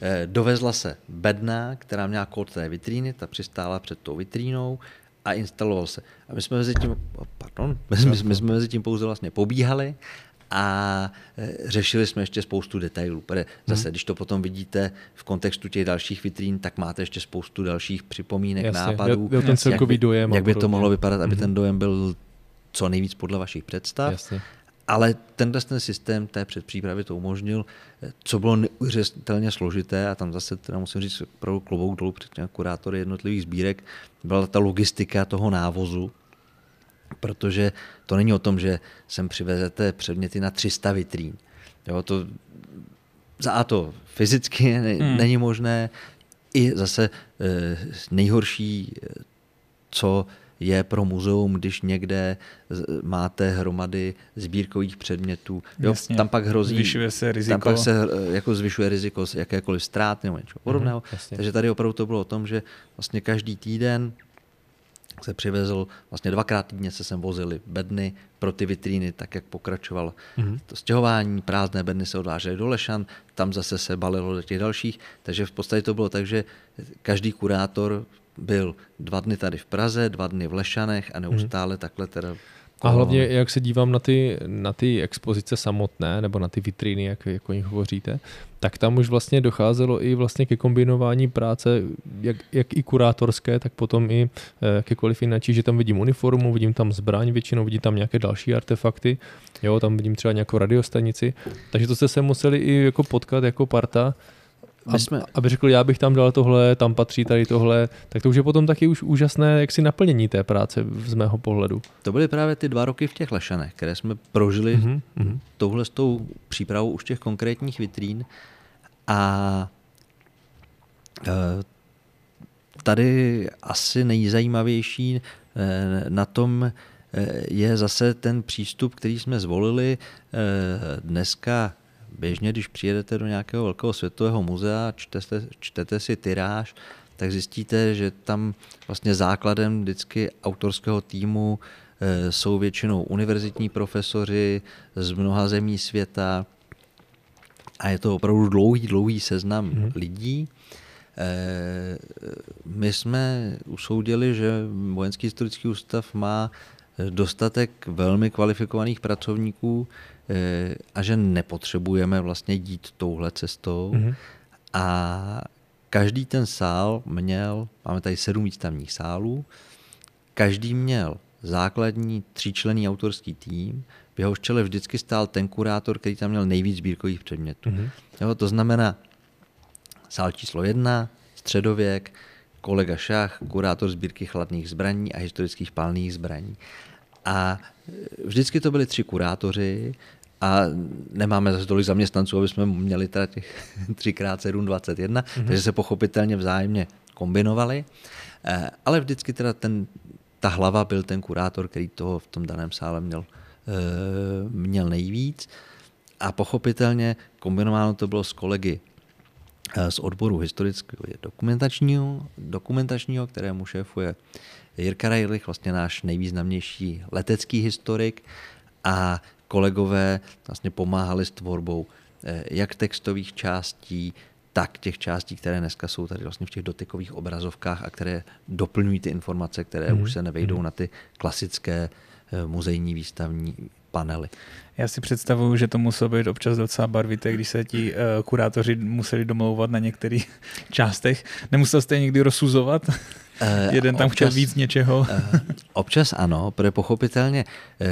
E, dovezla se bedna, která měla kód té vitríny, ta přistála před tou vitrínou a instaloval se. A my jsme mezi tím, pardon, <laughs> my, my, my jsme mezi tím pouze vlastně pobíhali a e, řešili jsme ještě spoustu detailů. Protože zase, hmm. když to potom vidíte v kontextu těch dalších vitrín, tak máte ještě spoustu dalších připomínek, Jasně, nápadů. Byl ten celkový jak by, dojem. Jak by to mohlo vypadat, aby hmm. ten dojem byl co nejvíc podle vašich představ. Jasně. ale tenhle ten systém té předpřípravy to umožnil, co bylo neuvěřitelně složité a tam zase teda musím říct opravdu klobouk dolů před kurátory jednotlivých sbírek, byla ta logistika toho návozu, protože to není o tom, že sem přivezete předměty na 300 vitrín. Jo, to za a to fyzicky ne, hmm. není možné, i zase eh, nejhorší, co je pro muzeum, když někde máte hromady sbírkových předmětů. Jo, Jasně. tam pak hrozí, zvyšuje se riziko. Tam pak se eh, jako zvyšuje riziko z jakékoliv ztráty nebo něčeho podobného. Mm, Takže tady opravdu to bylo o tom, že vlastně každý týden se přivezl, vlastně dvakrát týdně se sem vozili bedny pro ty vitríny, tak jak pokračoval mm-hmm. to stěhování, prázdné bedny se odvážely do Lešan, tam zase se balilo do těch dalších, takže v podstatě to bylo tak, že každý kurátor byl dva dny tady v Praze, dva dny v Lešanech a neustále mm-hmm. takhle teda a hlavně, jak se dívám na ty, na ty expozice samotné, nebo na ty vitríny, jak, o nich hovoříte, tak tam už vlastně docházelo i vlastně ke kombinování práce, jak, jak i kurátorské, tak potom i eh, jakékoliv jiné, že tam vidím uniformu, vidím tam zbraň většinou, vidím tam nějaké další artefakty, jo, tam vidím třeba nějakou radiostanici, takže to jste se museli i jako potkat jako parta, my jsme... aby řekl, já bych tam dal tohle, tam patří tady tohle, tak to už je potom taky už úžasné jaksi naplnění té práce z mého pohledu. To byly právě ty dva roky v těch Lešanech, které jsme prožili mm-hmm. touhle s tou přípravou už těch konkrétních vitrín a e, tady asi nejzajímavější e, na tom e, je zase ten přístup, který jsme zvolili dneska běžně, když přijedete do nějakého velkého světového muzea, čtete, čtete si tyráž, tak zjistíte, že tam vlastně základem vždycky autorského týmu e, jsou většinou univerzitní profesoři z mnoha zemí světa a je to opravdu dlouhý, dlouhý seznam hmm. lidí. E, my jsme usoudili, že Vojenský historický ústav má dostatek velmi kvalifikovaných pracovníků, Eh, a že nepotřebujeme vlastně jít touhle cestou. Mm-hmm. A každý ten sál měl, máme tady sedm výstavních sálů, každý měl základní tříčlený autorský tým, v jeho čele vždycky stál ten kurátor, který tam měl nejvíc sbírkových předmětů. Mm-hmm. Jo, to znamená sál číslo jedna, středověk, kolega Šach, kurátor sbírky chladných zbraní a historických palných zbraní. A vždycky to byli tři kurátoři, a nemáme zase tolik zaměstnanců, aby jsme měli teda těch 3x7, 21, mm-hmm. takže se pochopitelně vzájemně kombinovali, eh, ale vždycky teda ten, ta hlava byl ten kurátor, který toho v tom daném sále měl, eh, měl nejvíc. A pochopitelně kombinováno to bylo s kolegy eh, z odboru historického dokumentačního, dokumentačního, kterému šéfuje Jirka Rajlich, vlastně náš nejvýznamnější letecký historik. A kolegové vlastně pomáhali s tvorbou eh, jak textových částí, tak těch částí, které dneska jsou tady vlastně v těch dotykových obrazovkách a které doplňují ty informace, které mm. už se nevejdou mm. na ty klasické eh, muzejní výstavní panely. Já si představuju, že to muselo být občas docela barvité, když se ti uh, kurátoři museli domlouvat na některých <laughs> částech. Nemusel jste někdy rozsuzovat? Uh, <laughs> Jeden tam občas, chtěl víc něčeho. uh, občas ano, protože pochopitelně uh,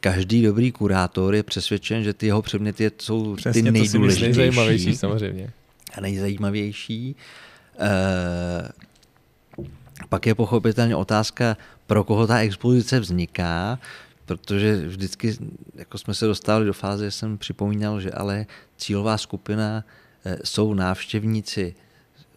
každý dobrý kurátor je přesvědčen, že ty jeho předměty jsou Přesně, ty nejdůležitější. Nejzajímavější samozřejmě. A nejzajímavější. E, pak je pochopitelně otázka, pro koho ta expozice vzniká, protože vždycky jako jsme se dostali do fáze, že jsem připomínal, že ale cílová skupina eh, jsou návštěvníci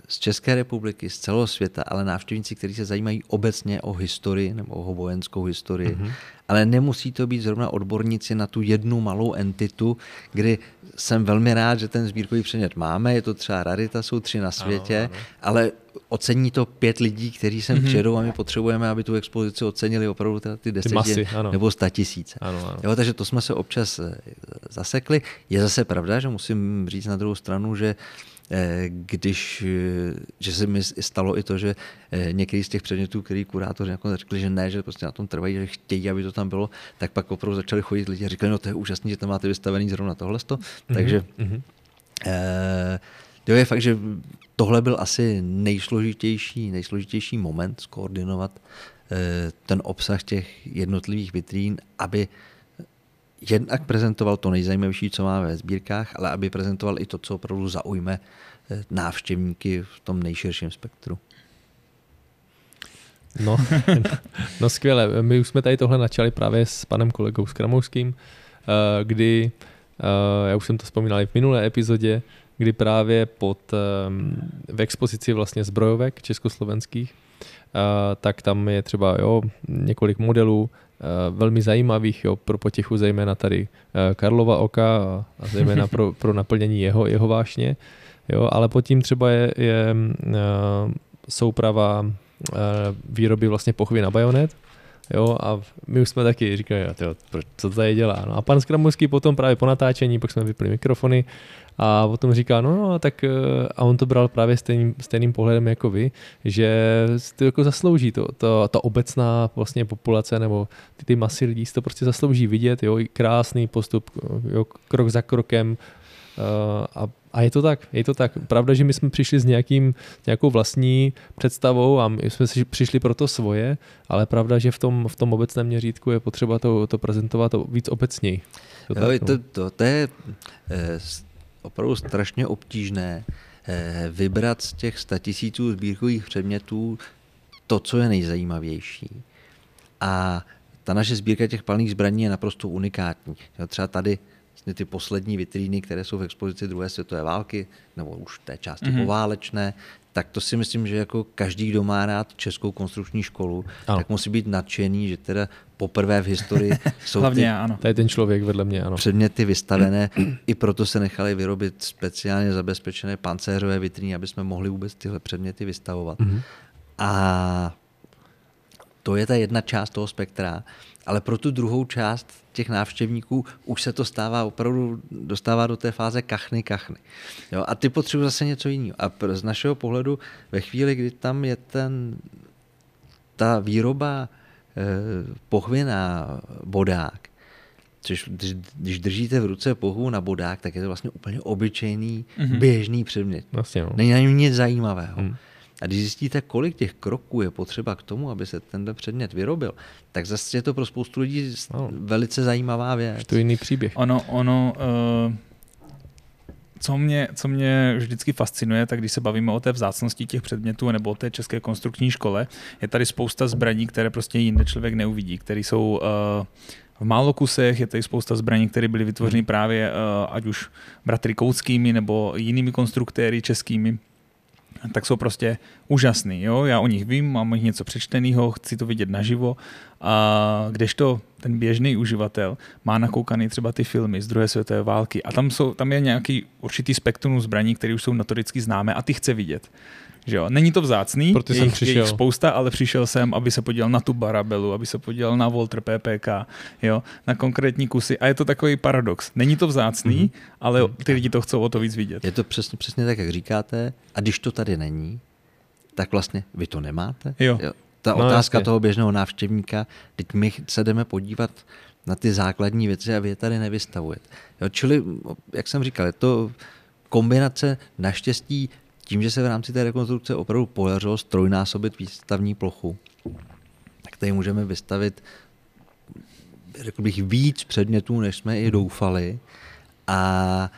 z České republiky, z celého světa, ale návštěvníci, kteří se zajímají obecně o historii nebo o vojenskou historii. Mm-hmm. Ale nemusí to být zrovna odborníci na tu jednu malou entitu, kdy jsem velmi rád, že ten sbírkový předmět máme, je to třeba rarita, jsou tři na světě, ano, ano. ale ocení to pět lidí, kteří sem mm-hmm. přijedou a my potřebujeme, aby tu expozici ocenili opravdu teda ty desetě nebo sta tisíce. Ano, ano. Jo, takže to jsme se občas eh, zasekli. Je zase pravda, že musím říct na druhou stranu, že když, eh, že se mi stalo i to, že eh, některý z těch předmětů, který kurátoři jako řekli, že ne, že prostě na tom trvají, že chtějí, aby to tam bylo, tak pak opravdu začali chodit lidi a říkali, no to je úžasné, že tam máte vystavený zrovna tohle. Mm-hmm. Takže mm-hmm. Eh, jo, je fakt, že tohle byl asi nejsložitější, nejsložitější moment skoordinovat eh, ten obsah těch jednotlivých vitrín, aby jednak prezentoval to nejzajímavější, co máme ve sbírkách, ale aby prezentoval i to, co opravdu zaujme eh, návštěvníky v tom nejširším spektru. No, <laughs> no skvěle. My už jsme tady tohle načali právě s panem kolegou Skramouským, eh, kdy, eh, já už jsem to vzpomínal i v minulé epizodě, kdy právě pod, v expozici vlastně zbrojovek československých, tak tam je třeba jo, několik modelů, velmi zajímavých jo, pro potěchu zejména tady Karlova oka a, a zejména pro, <laughs> pro naplnění jeho, jeho vášně. Jo, ale pod tím třeba je, je souprava výroby vlastně pochvy na bajonet, Jo, a my už jsme taky říkali, tyjo, co to tady dělá. No a pan Skramovský potom právě po natáčení, pak jsme vypli mikrofony a potom říká, no, no tak eh, a on to bral právě stejným, stejným pohledem jako vy, že to jako zaslouží to, to, ta obecná vlastně populace nebo ty, ty masy lidí si to prostě zaslouží vidět, jo, krásný postup, jo, krok za krokem, Uh, a, a je to tak, je to tak. Pravda, že my jsme přišli s nějakým, nějakou vlastní představou a my jsme si přišli pro to svoje, ale pravda, že v tom, v tom obecném měřítku je potřeba to, to prezentovat víc obecněji. To, jo, no. to, to, to je eh, opravdu strašně obtížné eh, vybrat z těch statisíců sbírkových předmětů to, co je nejzajímavější. A ta naše sbírka těch palných zbraní je naprosto unikátní. Třeba tady vlastně ty poslední vitríny, které jsou v expozici druhé světové války, nebo už té části mm-hmm. poválečné, tak to si myslím, že jako každý, kdo má rád českou konstrukční školu, ano. tak musí být nadšený, že teda poprvé v historii <laughs> jsou Hlavně ty, já, ano. To je ten člověk vedle mě, ano. předměty vystavené. I proto se nechali vyrobit speciálně zabezpečené pancéřové vitríny, aby jsme mohli vůbec tyhle předměty vystavovat. Mm-hmm. A to je ta jedna část toho spektra, ale pro tu druhou část těch návštěvníků už se to stává opravdu, dostává do té fáze kachny, kachny. Jo, a ty potřebují zase něco jiného. A z našeho pohledu ve chvíli, kdy tam je ten, ta výroba eh, pochvy na bodák, což když, držíte v ruce pohu na bodák, tak je to vlastně úplně obyčejný, mm-hmm. běžný předmět. Vlastně, no. Není na něm nic zajímavého. Mm. A když zjistíte, kolik těch kroků je potřeba k tomu, aby se ten předmět vyrobil, tak zase je to pro spoustu lidí no. velice zajímavá věc. To je jiný příběh. Ono, ono uh, co, mě, co mě vždycky fascinuje, tak když se bavíme o té vzácnosti těch předmětů nebo o té české konstrukční škole, je tady spousta zbraní, které prostě jinde člověk neuvidí, které jsou uh, v málo kusech, je tady spousta zbraní, které byly vytvořeny hmm. právě uh, ať už bratry Koutskými nebo jinými konstruktéry českými tak jsou prostě úžasný. Jo? Já o nich vím, mám o nich něco přečteného, chci to vidět naživo. A kdežto ten běžný uživatel má nakoukaný třeba ty filmy z druhé světové války a tam, jsou, tam je nějaký určitý spektrum zbraní, které už jsou notoricky známé a ty chce vidět. Že jo? Není to vzácný, Proto je, jsem přišel. je jich spousta, ale přišel jsem, aby se podíval na tu Barabelu, aby se podíval na Walter PPK, jo? na konkrétní kusy. A je to takový paradox. Není to vzácný, mm-hmm. ale mhm. ty lidi to chcou o to víc vidět. Je to přesně, přesně tak, jak říkáte. A když to tady není, tak vlastně vy to nemáte. Jo. jo. Ta no, otázka jasně. toho běžného návštěvníka, teď my se jdeme podívat na ty základní věci a vy je tady nevystavujete. Jo, čili, jak jsem říkal, je to kombinace naštěstí tím, že se v rámci té rekonstrukce opravdu podařilo strojnásobit výstavní plochu, tak tady můžeme vystavit řekl bych víc předmětů, než jsme i doufali. A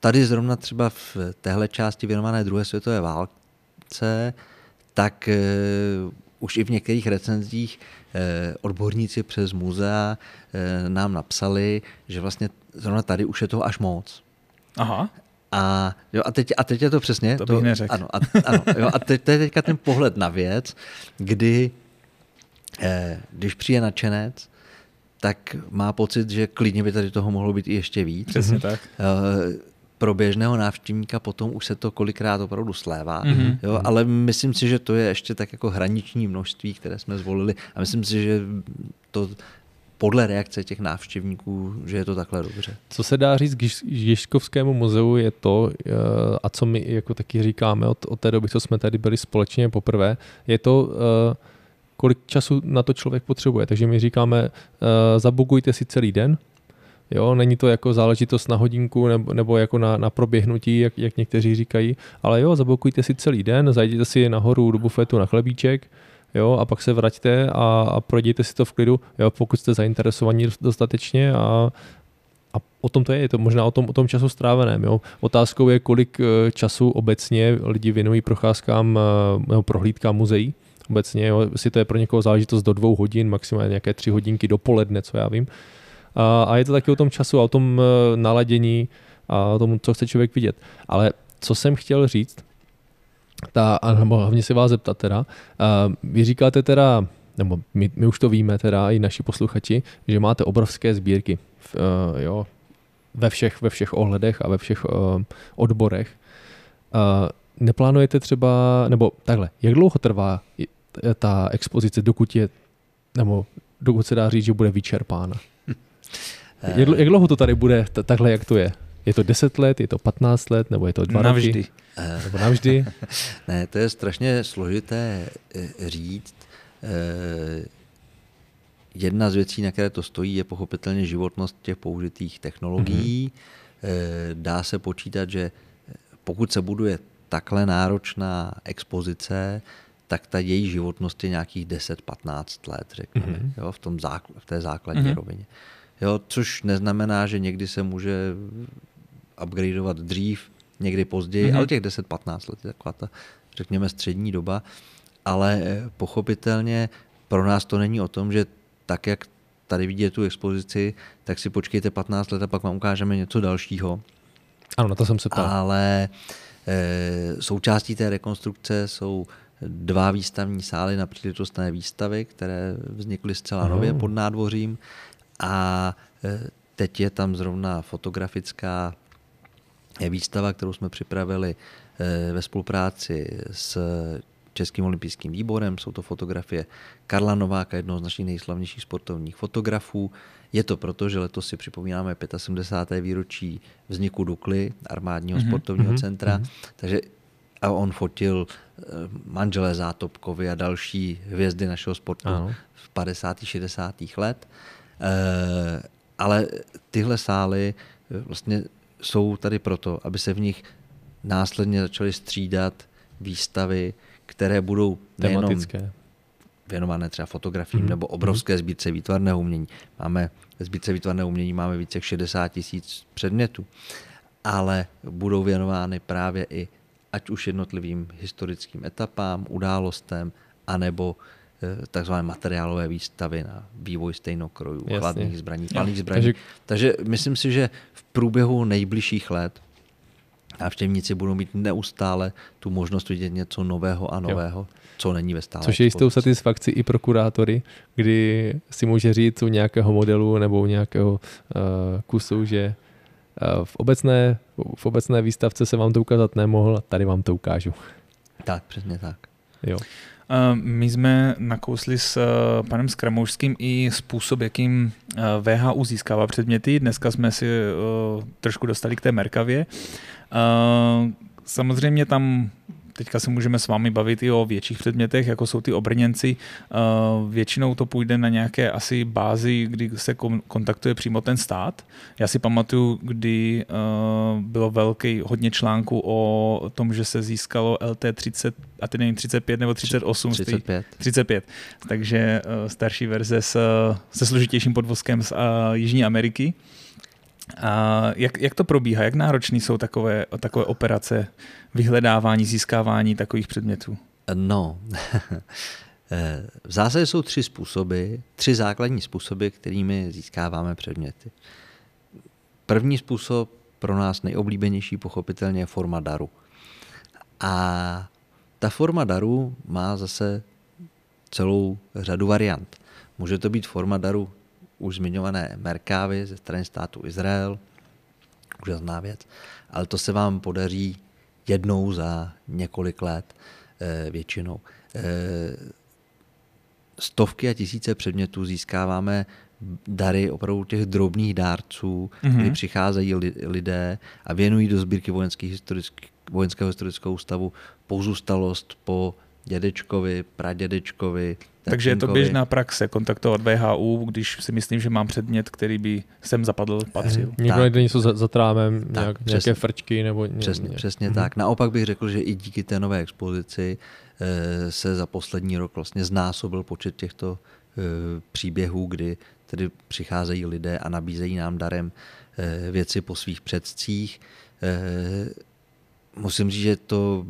tady zrovna třeba v téhle části věnované druhé světové válce, tak uh, už i v některých recenzích uh, odborníci přes muzea uh, nám napsali, že vlastně zrovna tady už je toho až moc. Aha. A, jo, a, teď, a teď je to přesně. To bych to, neřekl. Ano, a, ano jo, a teď, to je teďka ten pohled na věc, kdy eh, když přijde nadšenec, tak má pocit, že klidně by tady toho mohlo být i ještě víc. Přesně mm-hmm. tak. Eh, pro běžného návštěvníka potom už se to kolikrát opravdu slévá, mm-hmm. jo, ale myslím si, že to je ještě tak jako hraniční množství, které jsme zvolili a myslím si, že to podle reakce těch návštěvníků, že je to takhle dobře. Co se dá říct k Žižkovskému muzeu je to, eh, a co my jako taky říkáme od, od té doby, co jsme tady byli společně poprvé, je to, eh, kolik času na to člověk potřebuje. Takže my říkáme, eh, zabugujte si celý den, Jo, není to jako záležitost na hodinku nebo, nebo jako na, na proběhnutí, jak, jak někteří říkají, ale jo, zablokujte si celý den, zajděte si nahoru do bufetu na chlebíček, jo, a pak se vraťte a, a projděte si to v klidu, jo, pokud jste zainteresovaní dostatečně a, a o tom to je, je to možná o tom, o tom času stráveném. Jo. Otázkou je, kolik eh, času obecně lidi věnují procházkám eh, nebo prohlídkám muzeí. Obecně, jo, jestli to je pro někoho záležitost do dvou hodin, maximálně nějaké tři hodinky dopoledne, co já vím. A, a je to taky o tom času a o tom eh, naladění a o tom, co chce člověk vidět. Ale co jsem chtěl říct, ta, nebo hlavně se vás zeptat teda, vy říkáte teda, nebo my, my už to víme teda, i naši posluchači, že máte obrovské sbírky, v, uh, jo, ve všech, ve všech ohledech a ve všech uh, odborech. Uh, neplánujete třeba, nebo takhle, jak dlouho trvá ta expozice, dokud je, nebo dokud se dá říct, že bude vyčerpána? jak, jak dlouho to tady bude takhle, jak to je? Je to 10 let, je to 15 let, nebo je to 2 navždy. roky? Nebo navždy? <laughs> ne, to je strašně složité eh, říct. Eh, jedna z věcí, na které to stojí, je pochopitelně životnost těch použitých technologií. Mm-hmm. Dá se počítat, že pokud se buduje takhle náročná expozice, tak ta její životnost je nějakých 10-15 let, řekněme, mm-hmm. jo, v, tom zákl- v té základní mm-hmm. rovině. Jo, což neznamená, že někdy se může upgradeovat dřív, někdy později, mm-hmm. ale těch 10-15 let je taková ta, řekněme, střední doba. Ale eh, pochopitelně pro nás to není o tom, že tak, jak tady vidíte tu expozici, tak si počkejte 15 let a pak vám ukážeme něco dalšího. Ano, na to jsem se ptal. Ale e, součástí té rekonstrukce jsou dva výstavní sály na příležitostné výstavy, které vznikly zcela Aha. nově pod nádvořím a e, teď je tam zrovna fotografická výstava, kterou jsme připravili e, ve spolupráci s Českým olympijským výborem. Jsou to fotografie Karla Nováka, jednoho z našich nejslavnějších sportovních fotografů. Je to proto, že letos si připomínáme 75. výročí vzniku Dukly, armádního mm-hmm, sportovního mm-hmm, centra, mm-hmm. takže a on fotil eh, manželé Zátopkovi a další hvězdy našeho sportu ano. v 50. 60. let. E, ale tyhle sály eh, vlastně jsou tady proto, aby se v nich následně začaly střídat výstavy, které budou tematické věnované třeba fotografiím mm-hmm. nebo obrovské sbírce výtvarného umění. Máme ve sbírce výtvarného umění máme více jak 60 tisíc předmětů, ale budou věnovány právě i ať už jednotlivým historickým etapám, událostem, anebo eh, takzvané materiálové výstavy na vývoj stejnokrojů, Jasně. chladných zbraní, palných zbraní. Takže... Takže myslím si, že v průběhu nejbližších let návštěvníci budou mít neustále tu možnost vidět něco nového a nového, jo. co není ve stále. Což je jistou satisfakci i pro kurátory, kdy si může říct u nějakého modelu nebo u nějakého uh, kusu, že uh, v obecné, v obecné výstavce se vám to ukázat nemohl, tady vám to ukážu. Tak, přesně tak. Jo. My jsme nakousli s panem Skramoušským i způsob, jakým VHU získává předměty. Dneska jsme si trošku dostali k té Merkavě. Samozřejmě tam teďka se můžeme s vámi bavit i o větších předmětech, jako jsou ty obrněnci. Uh, většinou to půjde na nějaké asi bázi, kdy se kontaktuje přímo ten stát. Já si pamatuju, kdy uh, bylo velký hodně článků o tom, že se získalo LT30, a ty nevím, 35 nebo 38. 35. 35. Takže uh, starší verze s, se složitějším podvozkem z Jižní Ameriky. A jak, jak to probíhá? Jak náročné jsou takové, takové operace vyhledávání, získávání takových předmětů? No, <laughs> v zásadě jsou tři způsoby, tři základní způsoby, kterými získáváme předměty. První způsob, pro nás nejoblíbenější, pochopitelně je forma daru. A ta forma daru má zase celou řadu variant. Může to být forma daru už zmiňované Merkávy ze strany státu Izrael, úžasná věc, ale to se vám podaří jednou za několik let eh, většinou. Eh, stovky a tisíce předmětů získáváme dary opravdu těch drobných dárců, mm-hmm. kdy přicházejí lidé a věnují do sbírky vojenských historických, vojenského historického ústavu pozůstalost po dědečkovi, pradědečkovi. Takže je to běžná praxe kontaktovat VHU, když si myslím, že mám předmět, který by sem zapadl, patřil. Někdo najde něco za, za trámem, tak, nějak, přesně, nějaké frčky nebo ně, Přesně, ně. přesně mm-hmm. tak. Naopak bych řekl, že i díky té nové expozici e, se za poslední rok vlastně znásobil počet těchto e, příběhů, kdy tedy přicházejí lidé a nabízejí nám darem věci po svých předcích. Musím říct, že to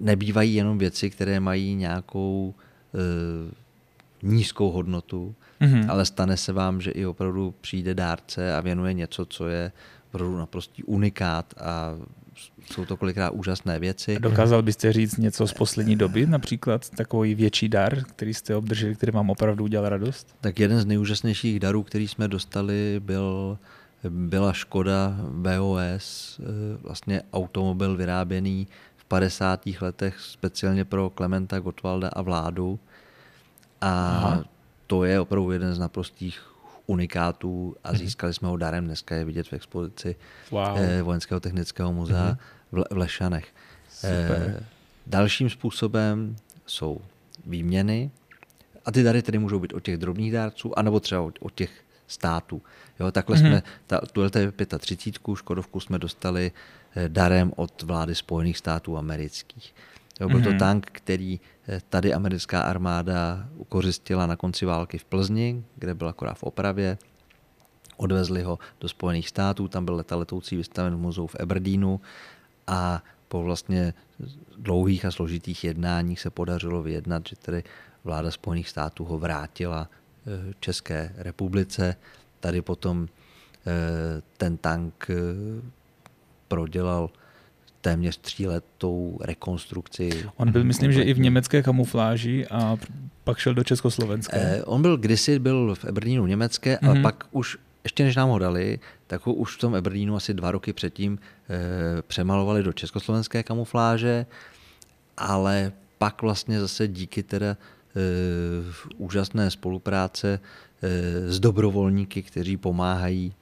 nebývají jenom věci, které mají nějakou nízkou hodnotu, mm-hmm. ale stane se vám, že i opravdu přijde dárce a věnuje něco, co je opravdu naprostý unikát a jsou to kolikrát úžasné věci. Dokázal byste říct něco z poslední doby, například takový větší dar, který jste obdrželi, který vám opravdu udělal radost? Tak jeden z nejúžasnějších darů, který jsme dostali, byl, byla Škoda VOS, e, vlastně automobil vyráběný v 50. letech speciálně pro Klementa Gottwalda a vládu. A Aha. to je opravdu jeden z naprostých unikátů a mhm. získali jsme ho darem. Dneska je vidět v expozici wow. Eh, Vojenského technického muzea mm-hmm. v Lešanech. Super. Eh, dalším způsobem jsou výměny. A ty dary tedy můžou být od těch drobných dárců, anebo třeba od, od těch států. Jo, takhle mm-hmm. jsme, ta, tuhle 35 Škodovku jsme dostali eh, darem od vlády Spojených států amerických. Jo, byl mm-hmm. to mhm. tank, který eh, tady americká armáda ukořistila na konci války v Plzni, kde byl akorát v opravě. Odvezli ho do Spojených států, tam byl leta letoucí vystaven v muzeu v Aberdeenu a po vlastně dlouhých a složitých jednáních se podařilo vyjednat, že tedy vláda Spojených států ho vrátila České republice. Tady potom eh, ten tank prodělal téměř tříletou rekonstrukci. On byl, myslím, že i v německé kamufláži a pak šel do Československa. Eh, on byl kdysi byl v Ebernínu německé, mm-hmm. ale pak už ještě než nám ho dali, tak ho už v tom Ebernínu asi dva roky předtím eh, přemalovali do československé kamufláže, ale pak vlastně zase díky teda eh, úžasné spolupráce eh, s dobrovolníky, kteří pomáhají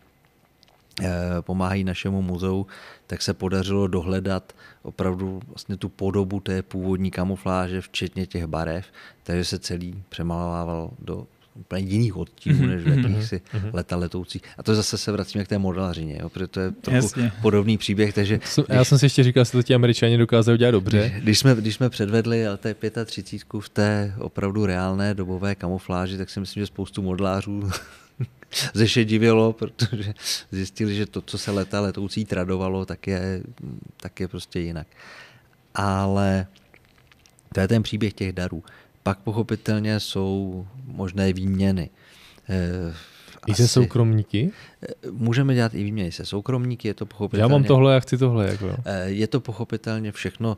Eh, pomáhají našemu muzeu, tak se podařilo dohledat opravdu vlastně tu podobu té původní kamufláže, včetně těch barev, takže se celý přemalovával do úplně jiných odtínů, než v mhm, jakýchsi mm-hmm. leta letoucích. A to zase se vracíme k té modelařině, jo, protože to je trochu Jasně. podobný příběh. Takže když, Já jsem si ještě říkal, že to ti američani dokázali udělat dobře. Když, když, jsme, když jsme předvedli LT35 v té opravdu reálné dobové kamufláži, tak si myslím, že spoustu modelářů <laughs> ze divilo, protože zjistili, že to, co se leta letoucí tradovalo, tak je, tak je prostě jinak. Ale to je ten příběh těch darů. Pak pochopitelně jsou možné výměny. Eh, I se soukromníky? Eh, můžeme dělat i výměny se soukromníky, je to pochopitelně... Já mám tohle, já chci tohle. Jako. Eh, je to pochopitelně všechno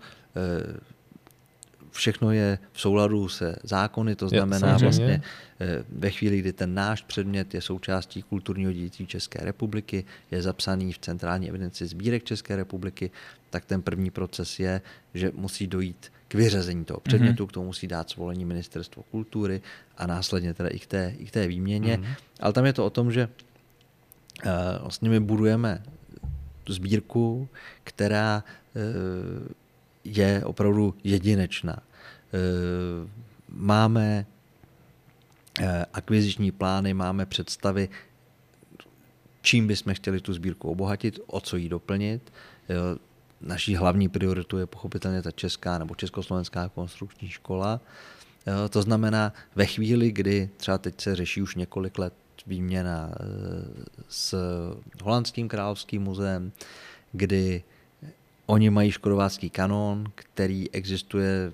všechno je v souladu se zákony, to znamená je, vlastně ve chvíli, kdy ten náš předmět je součástí kulturního dědictví České republiky, je zapsaný v centrální evidenci sbírek České republiky, tak ten první proces je, že musí dojít k vyřazení toho předmětu, mm-hmm. k tomu musí dát svolení ministerstvo kultury a následně teda i k té, i k té výměně. Mm-hmm. Ale tam je to o tom, že uh, vlastně my budujeme tu sbírku, která uh, je opravdu jedinečná. E, máme e, akviziční plány, máme představy, čím bychom chtěli tu sbírku obohatit, o co ji doplnit. E, naší hlavní prioritu je pochopitelně ta česká nebo československá konstrukční škola. To znamená, ve chvíli, kdy třeba teď se řeší už několik let výměna s holandským královským muzeem, kdy Oni mají škodovácký kanon, který existuje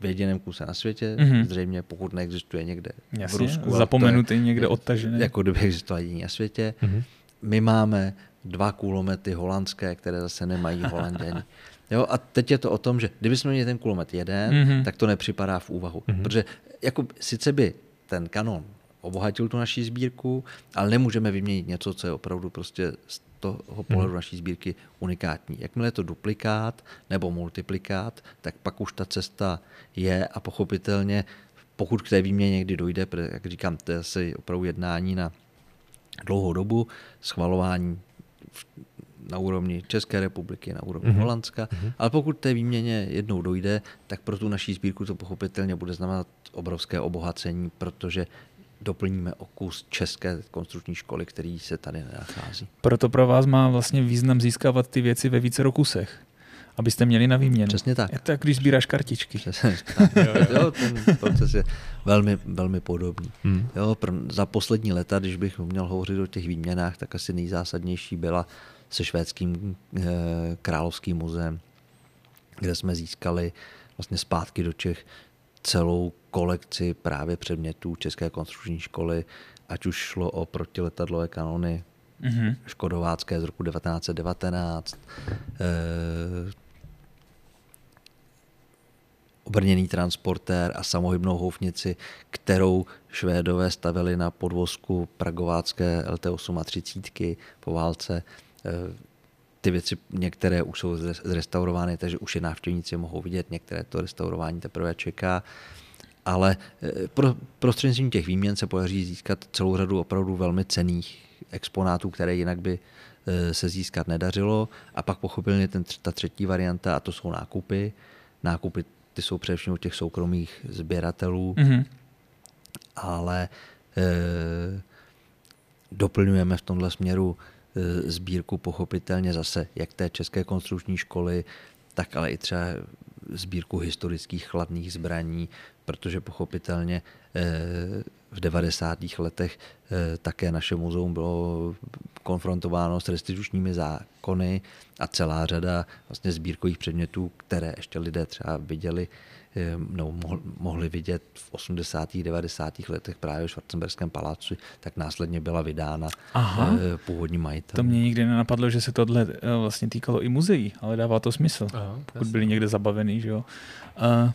v jediném kuse na světě, mm-hmm. zřejmě pokud neexistuje někde Jasně, v Rusku. Zapomenutý někde odtažený. Jako kdyby existoval jediný na světě. Mm-hmm. My máme dva kulomety holandské, které zase nemají holanděni. <laughs> Jo, a teď je to o tom, že kdybychom měli ten kulomet jeden, mm-hmm. tak to nepřipadá v úvahu. Mm-hmm. Protože jako, sice by ten kanon obohatil tu naší sbírku, ale nemůžeme vyměnit něco, co je opravdu prostě toho pohledu hmm. naší sbírky unikátní. Jakmile je to duplikát nebo multiplikát, tak pak už ta cesta je a pochopitelně, pokud k té výměně někdy dojde, jak říkám, to je asi opravdu jednání na dlouhou dobu, schvalování na úrovni České republiky, na úrovni mm-hmm. Holandska, mm-hmm. ale pokud té výměně jednou dojde, tak pro tu naší sbírku to pochopitelně bude znamenat obrovské obohacení, protože doplníme o kus české konstrukční školy, který se tady nenachází. Proto pro vás má vlastně význam získávat ty věci ve více kusech abyste měli na výměnu. Přesně tak. Je to jak když sbíráš kartičky. Přesně tak. jo, jo, ten proces je velmi, velmi podobný. Hmm. Jo, pr- za poslední leta, když bych měl hovořit o těch výměnách, tak asi nejzásadnější byla se švédským e, královským muzeem, kde jsme získali vlastně zpátky do Čech celou kolekci právě předmětů České konstrukční školy, ať už šlo o protiletadlové kanony mm-hmm. škodovácké z roku 1919, e, obrněný transportér a samohybnou houfnici, kterou Švédové stavili na podvozku pragovácké LT-38 po válce. E, ty věci některé už jsou zrestaurovány, takže už je návštěvníci mohou vidět, některé to restaurování teprve čeká. Ale e, pro, prostřednictvím těch výměn se podaří získat celou řadu opravdu velmi cených exponátů, které jinak by e, se získat nedařilo. A pak pochopitelně ten, ta třetí varianta, a to jsou nákupy. Nákupy ty jsou především od těch soukromých sběratelů, mm-hmm. ale e, doplňujeme v tomhle směru e, sbírku pochopitelně zase jak té české konstrukční školy, tak ale i třeba sbírku historických chladných zbraní, protože pochopitelně e, v 90. letech eh, také naše muzeum bylo konfrontováno s restitučními zákony a celá řada vlastně sbírkových předmětů, které ještě lidé třeba viděli eh, nebo mohli vidět v 80. 90. letech právě v Schwarzenberském paláci, tak následně byla vydána Aha. Eh, původní majitel. To mě nikdy nenapadlo, že se tohle vlastně týkalo i muzeí, ale dává to smysl, Aha, pokud byli někde zabavený. Že jo? Uh,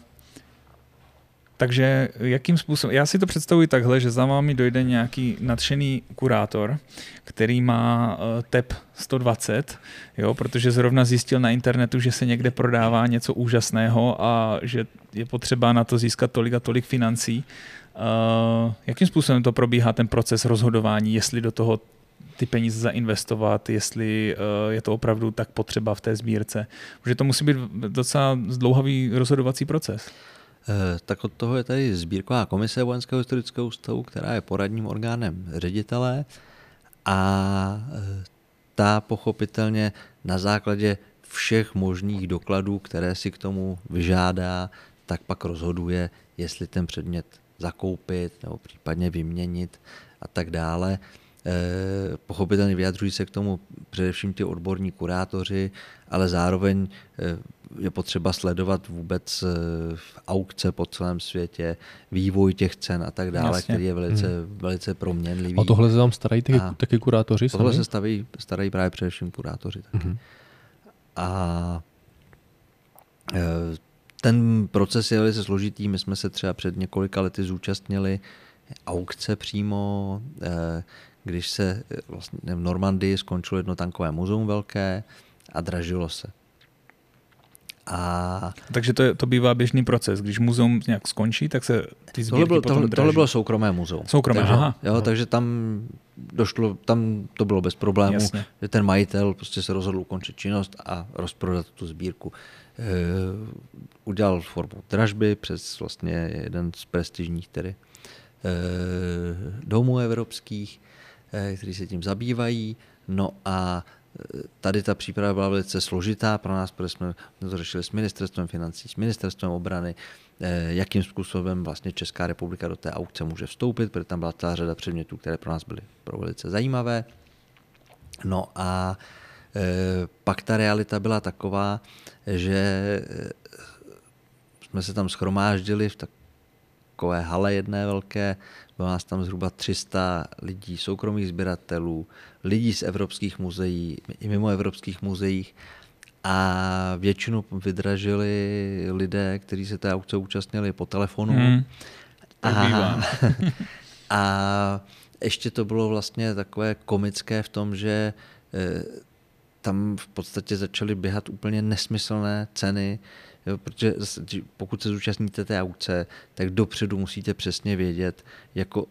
takže jakým způsobem, já si to představuji takhle, že za vámi dojde nějaký nadšený kurátor, který má uh, TEP 120, jo, protože zrovna zjistil na internetu, že se někde prodává něco úžasného a že je potřeba na to získat tolik a tolik financí. Uh, jakým způsobem to probíhá ten proces rozhodování, jestli do toho ty peníze zainvestovat, jestli uh, je to opravdu tak potřeba v té sbírce. Protože to musí být docela zdlouhavý rozhodovací proces. Eh, tak od toho je tady sbírková komise Vojenského historického ústavu, která je poradním orgánem ředitele a eh, ta pochopitelně na základě všech možných dokladů, které si k tomu vyžádá, tak pak rozhoduje, jestli ten předmět zakoupit nebo případně vyměnit a tak dále. Eh, pochopitelně vyjadřují se k tomu především ty odborní kurátoři, ale zároveň je potřeba sledovat vůbec eh, aukce po celém světě, vývoj těch cen a tak dále, Jasně. který je velice, hmm. velice proměnlivý. A tohle se tam starají taky, a taky kurátoři Tohle sami? se staví, starají právě především kurátoři taky. Hmm. A ten proces je velice složitý. My jsme se třeba před několika lety zúčastnili aukce přímo, když se eh, vlastně v Normandii skončilo jedno tankové muzeum velké a dražilo se. A... Takže to, je, to bývá běžný proces. Když muzeum nějak skončí, tak se ty tohle bylo, potom tohle, tohle bylo soukromé muzeum. Soukromé, takže, aha. Jo, takže tam došlo, tam to bylo bez problémů, Jasně. že ten majitel prostě se rozhodl ukončit činnost a rozprodat tu sbírku. E, udělal formu dražby přes vlastně jeden z prestižních tedy e, domů evropských Eh, kteří se tím zabývají. No a tady ta příprava byla velice složitá pro nás, protože jsme to řešili s ministerstvem financí, s ministerstvem obrany, eh, jakým způsobem vlastně Česká republika do té aukce může vstoupit, protože tam byla celá řada předmětů, které pro nás byly pro velice zajímavé. No a pak ta realita byla taková, že jsme se tam schromáždili v takové hale jedné velké, bylo nás tam zhruba 300 lidí, soukromých sběratelů, lidí z evropských muzeí, i mimo evropských muzeích a většinu vydražili lidé, kteří se té aukce účastnili po telefonu. Hmm. A, <laughs> a ještě to bylo vlastně takové komické v tom, že eh, tam v podstatě začaly běhat úplně nesmyslné ceny, Jo, protože pokud se zúčastníte té aukce, tak dopředu musíte přesně vědět, jako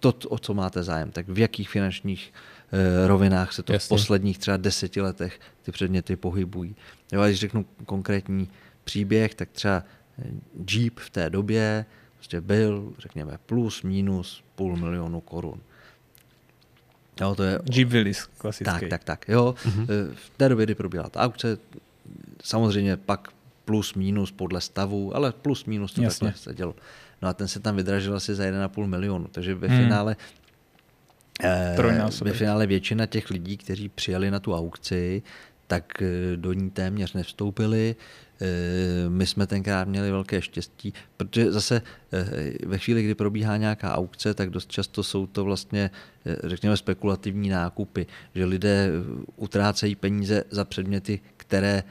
to, o co máte zájem, tak v jakých finančních uh, rovinách se to Jasně. v posledních třeba deseti letech ty předměty pohybují. Já když řeknu konkrétní příběh, tak třeba Jeep v té době prostě byl, řekněme, plus, minus půl milionu korun. Jo, to je... Jeep Willys, klasický. Tak, tak, tak. Jo. Mm-hmm. V té době, kdy probíhala ta aukce, samozřejmě pak plus, minus podle stavu, ale plus, minus to Jasně. takhle se dělo. No a ten se tam vydražil asi za 1,5 milionu, takže ve hmm. finále eh, ve finále většina těch lidí, kteří přijeli na tu aukci, tak eh, do ní téměř nevstoupili. Eh, my jsme tenkrát měli velké štěstí, protože zase ve chvíli, kdy probíhá nějaká aukce, tak dost často jsou to vlastně, řekněme, spekulativní nákupy, že lidé utrácejí peníze za předměty, které,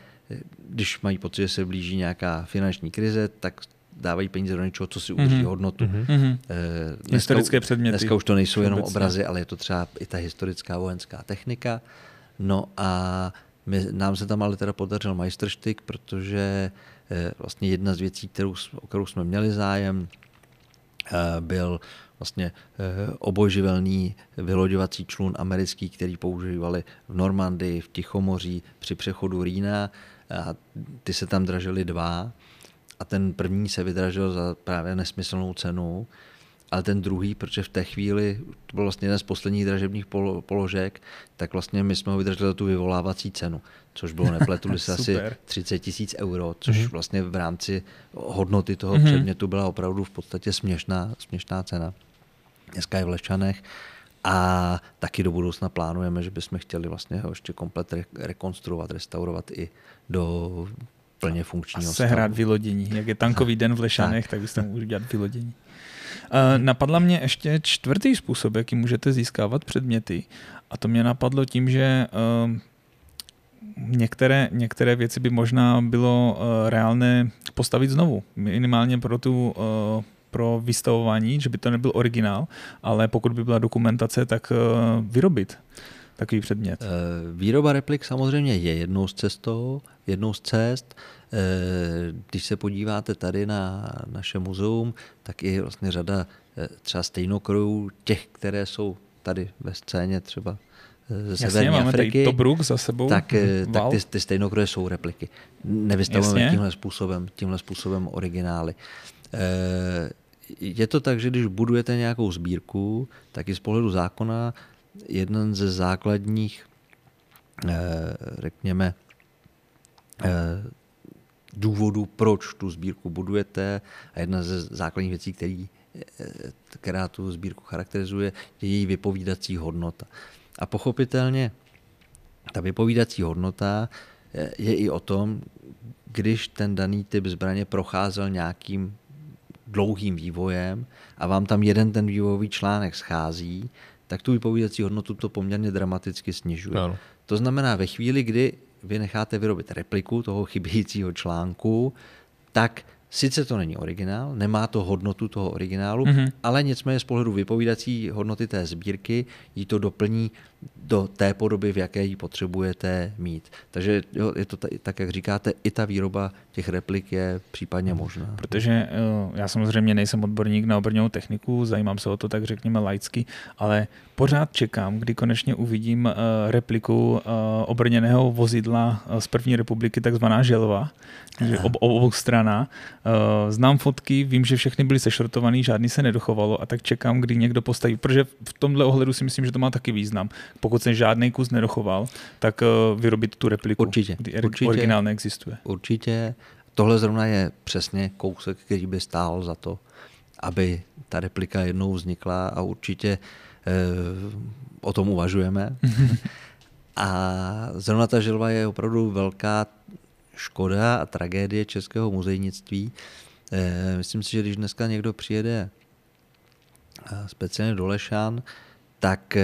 když mají pocit, že se blíží nějaká finanční krize, tak dávají peníze do něčeho, co si udrží mm-hmm. hodnotu. Mm-hmm. Dneska, Historické předměty. Dneska už to nejsou jenom obrazy, ale je to třeba i ta historická vojenská technika. No a my, nám se tam ale teda podařil majstrštyk, protože eh, vlastně jedna z věcí, kterou, o kterou jsme měli zájem, eh, byl vlastně obojživelný vyloďovací člun americký, který používali v Normandii, v Tichomoří při přechodu Rýna. A ty se tam dražily dva a ten první se vydražil za právě nesmyslnou cenu ale ten druhý, protože v té chvíli, to byl vlastně jeden z posledních dražebních položek, tak vlastně my jsme ho vydrželi za tu vyvolávací cenu, což bylo, <laughs> nepletuli se asi 30 tisíc euro, což mm-hmm. vlastně v rámci hodnoty toho mm-hmm. předmětu byla opravdu v podstatě směšná, směšná cena. Dneska je v Lešanech a taky do budoucna plánujeme, že bychom chtěli vlastně ho ještě komplet rekonstruovat, restaurovat i do plně funkčního a sehrát stavu. vylodění. Jak je tankový <laughs> den v Lešanech, tak, tak byste mohli dělat vylodění. Napadla mě ještě čtvrtý způsob, jaký můžete získávat předměty. A to mě napadlo tím, že uh, některé, některé věci by možná bylo uh, reálné postavit znovu. Minimálně pro tu uh, pro vystavování, že by to nebyl originál, ale pokud by byla dokumentace, tak uh, vyrobit takový předmět. Výroba replik samozřejmě je jednou z cestou, jednou z cest. Eh, když se podíváte tady na naše muzeum, tak i vlastně řada eh, třeba stejnokrojů, těch, které jsou tady ve scéně třeba eh, ze Severní máme Afriky, Tobruk za sebou. Tak, <laughs> tak ty, ty stejnokroje jsou repliky. Nevystavujeme tímhle způsobem, tímhle způsobem originály. Je to tak, že když budujete nějakou sbírku, tak i z pohledu zákona jeden ze základních, řekněme, důvodů, proč tu sbírku budujete a jedna ze základních věcí, který, která tu sbírku charakterizuje, je její vypovídací hodnota. A pochopitelně ta vypovídací hodnota je i o tom, když ten daný typ zbraně procházel nějakým dlouhým vývojem a vám tam jeden ten vývojový článek schází, tak tu vypovídací hodnotu to poměrně dramaticky snižuje. Ano. To znamená, ve chvíli, kdy vy necháte vyrobit repliku toho chybějícího článku, tak Sice to není originál, nemá to hodnotu toho originálu, mm-hmm. ale nicméně z pohledu vypovídací hodnoty té sbírky ji to doplní do té podoby, v jaké ji potřebujete mít. Takže jo, je to t- tak, jak říkáte, i ta výroba těch replik je případně možná. Protože já samozřejmě nejsem odborník na obrněnou techniku, zajímám se o to tak řekněme laicky, ale pořád čekám, kdy konečně uvidím eh, repliku eh, obrněného vozidla eh, z první republiky, takzvaná želva, že ob, obou strana. Znám fotky, vím, že všechny byly sešrotovaný, žádný se nedochovalo a tak čekám, kdy někdo postaví, protože v tomhle ohledu si myslím, že to má taky význam pokud se žádný kus nedochoval, tak uh, vyrobit tu repliku. Určitě. Kdy určitě originál neexistuje. Určitě. Tohle zrovna je přesně kousek, který by stál za to, aby ta replika jednou vznikla a určitě uh, o tom uvažujeme. <laughs> a zrovna ta želva je opravdu velká škoda a tragédie českého muzejnictví. Uh, myslím si, že když dneska někdo přijede speciálně do Lešan, tak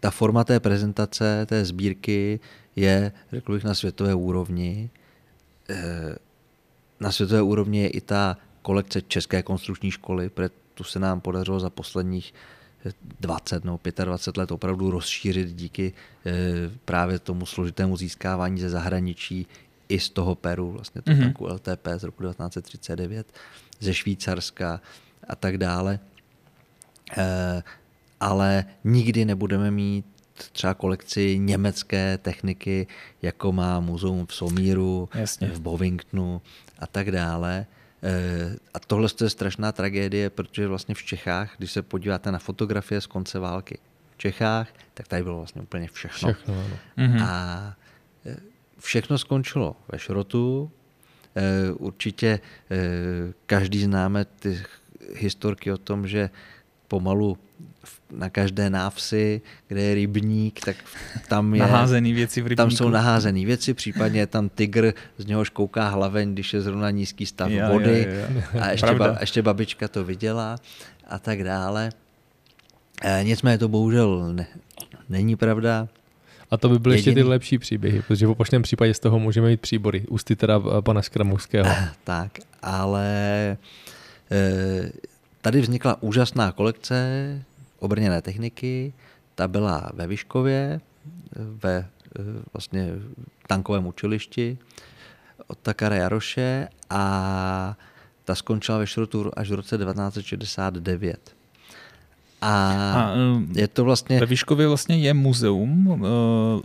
ta forma té prezentace, té sbírky je, řekl bych, na světové úrovni. Eh, na světové úrovni je i ta kolekce České konstrukční školy, protože tu se nám podařilo za posledních 20 nebo 25 let opravdu rozšířit díky eh, právě tomu složitému získávání ze zahraničí i z toho Peru, vlastně to mm-hmm. LTP z roku 1939, ze Švýcarska a tak dále. Ale nikdy nebudeme mít třeba kolekci německé techniky, jako má muzeum v Somíru, Jasně. v Bovingtonu a tak dále. Eh, a tohle je strašná tragédie, protože vlastně v Čechách, když se podíváte na fotografie z konce války v Čechách, tak tady bylo vlastně úplně všechno. všechno ano. Mhm. A eh, všechno skončilo ve šrotu. Eh, určitě každý známe ty historky o tom, že pomalu na každé návsi, kde je rybník, tak tam je... Naházený věci v rybníku. Tam jsou naházené věci, případně je tam tygr, z něhož kouká hlaveň, když je zrovna nízký stav jo, vody. Jo, jo. A ještě, ba, ještě babička to viděla a tak dále. E, nicméně to bohužel ne, není pravda. A to by byly Jediný... ještě ty lepší příběhy, protože v opačném případě z toho můžeme mít příbory. Ústy teda pana Škramovského. Tak, ale e, tady vznikla úžasná kolekce obrněné techniky, ta byla ve Vyškově, ve e, vlastně tankovém učilišti od Takara Jaroše a ta skončila ve Šrotu až v roce 1969. A, a e, je to vlastně... Ve Výškově vlastně je muzeum uh,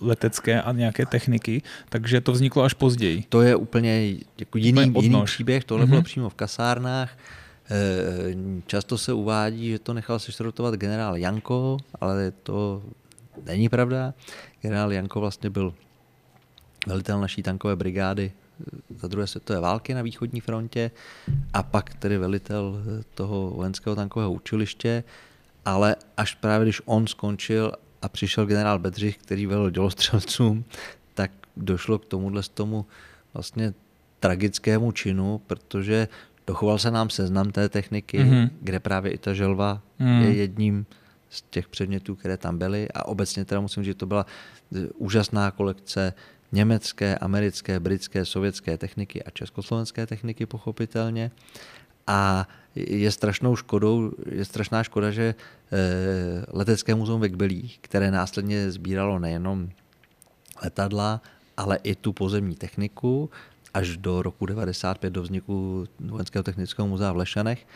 letecké a nějaké techniky, takže to vzniklo až později. To je úplně jako jiný, jiný příběh, tohle mm-hmm. bylo přímo v kasárnách. Eh, často se uvádí, že to nechal sešrotovat generál Janko, ale to není pravda. Generál Janko vlastně byl velitel naší tankové brigády eh, za druhé světové války na východní frontě a pak tedy velitel eh, toho vojenského tankového učiliště, ale až právě když on skončil a přišel generál Bedřich, který velil dělostřelcům, tak došlo k tomuhle tomu vlastně tragickému činu, protože Dochoval se nám seznam té techniky, mm-hmm. kde právě i ta želva mm. je jedním z těch předmětů, které tam byly a obecně teda musím říct, že to byla úžasná kolekce německé, americké, britské, sovětské techniky a československé techniky pochopitelně. A je strašnou škodou, je strašná škoda, že e, letecké muzeum ve Kbelích, které následně sbíralo nejenom letadla, ale i tu pozemní techniku, až do roku 95 do vzniku Vojenského technického muzea v Lešanech,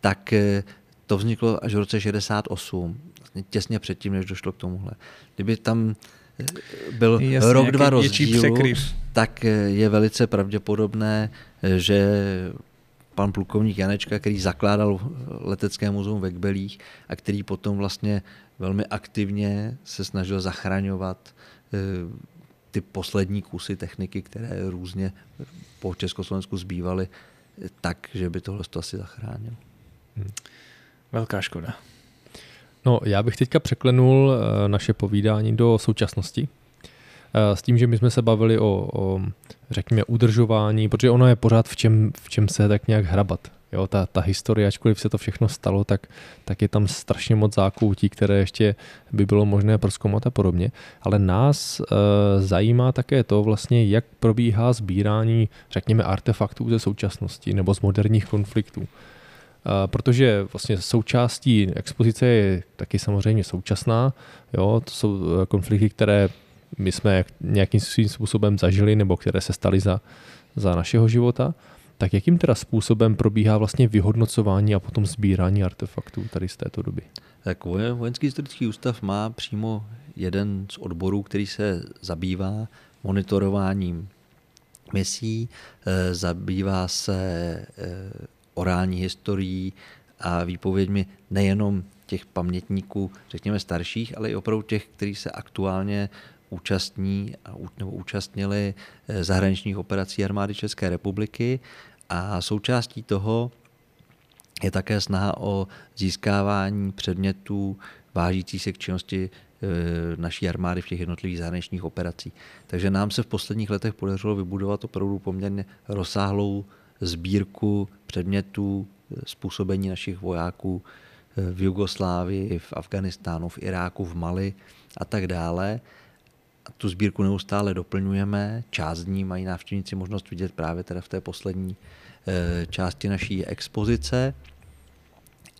tak eh, to vzniklo až v roce 68, vlastně těsně předtím, než došlo k tomuhle. Kdyby tam eh, byl Jasně, rok, dva rozdílu, tak eh, je velice pravděpodobné, že pan plukovník Janečka, který zakládal letecké muzeum ve Kbelích a který potom vlastně velmi aktivně se snažil zachraňovat ty poslední kusy techniky, které různě po Československu zbývaly, tak, že by tohle to asi zachránil. Hmm. Velká škoda. No, já bych teďka překlenul eh, naše povídání do současnosti. Eh, s tím, že my jsme se bavili o, o řekněme, udržování, protože ono je pořád v čem, v čem se tak nějak hrabat. Jo, ta, ta historie, ačkoliv se to všechno stalo, tak, tak je tam strašně moc zákoutí, které ještě by bylo možné proskoumat a podobně. Ale nás e, zajímá také to vlastně, jak probíhá sbírání, řekněme, artefaktů ze současnosti nebo z moderních konfliktů. E, protože vlastně součástí expozice je taky samozřejmě současná. Jo, to jsou eh, konflikty, které my jsme nějakým svým způsobem zažili nebo které se staly za, za našeho života. Tak jakým teda způsobem probíhá vlastně vyhodnocování a potom sbírání artefaktů tady z této doby? Tak Vojenský historický ústav má přímo jeden z odborů, který se zabývá monitorováním misí, eh, zabývá se eh, orální historií a výpověďmi nejenom těch pamětníků, řekněme starších, ale i opravdu těch, kteří se aktuálně účastní nebo účastnili eh, zahraničních operací armády České republiky a součástí toho je také snaha o získávání předmětů vážící se k činnosti eh, naší armády v těch jednotlivých zahraničních operacích. Takže nám se v posledních letech podařilo vybudovat opravdu poměrně rozsáhlou sbírku předmětů eh, způsobení našich vojáků v Jugoslávii, v Afganistánu, v Iráku, v Mali a tak dále tu sbírku neustále doplňujeme. Část z ní mají návštěvníci možnost vidět právě teda v té poslední eh, části naší expozice.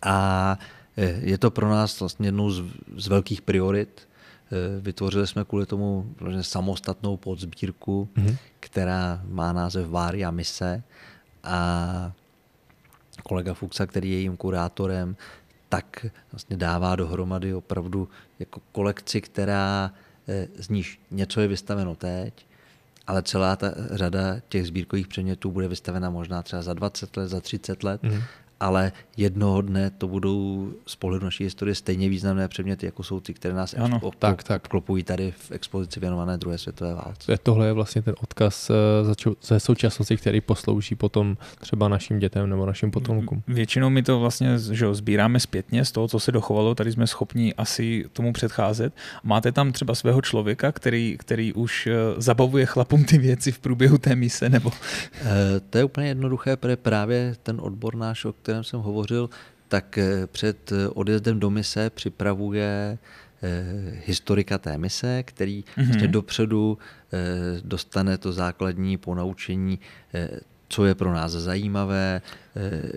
A eh, je to pro nás vlastně jednou z, z velkých priorit. Eh, vytvořili jsme kvůli tomu vlastně samostatnou podsbírku, mm-hmm. která má název Vária mise a kolega Fuxa, který je jejím kurátorem, tak vlastně dává dohromady opravdu jako kolekci, která z níž něco je vystaveno teď, ale celá ta řada těch sbírkových předmětů bude vystavena možná třeba za 20 let, za 30 let. Mm ale jednoho dne to budou z pohledu naší historie stejně významné předměty, jako jsou ty, které nás ano, ob, tak, tak. klopují tady v expozici věnované druhé světové válce. Tohle je vlastně ten odkaz eh, ze současnosti, který poslouží potom třeba našim dětem nebo našim potomkům. Většinou my to vlastně že sbíráme zpětně z toho, co se dochovalo, tady jsme schopni asi tomu předcházet. Máte tam třeba svého člověka, který, který už eh, zabavuje chlapům ty věci v průběhu té mise? Nebo... E, to je úplně jednoduché, protože právě ten odbor náš, o kterém jsem hovořil, tak eh, před eh, odjezdem do mise připravuje eh, historika té mise, který mm-hmm. vlastně dopředu dostane to základní ponaučení, co je pro nás zajímavé,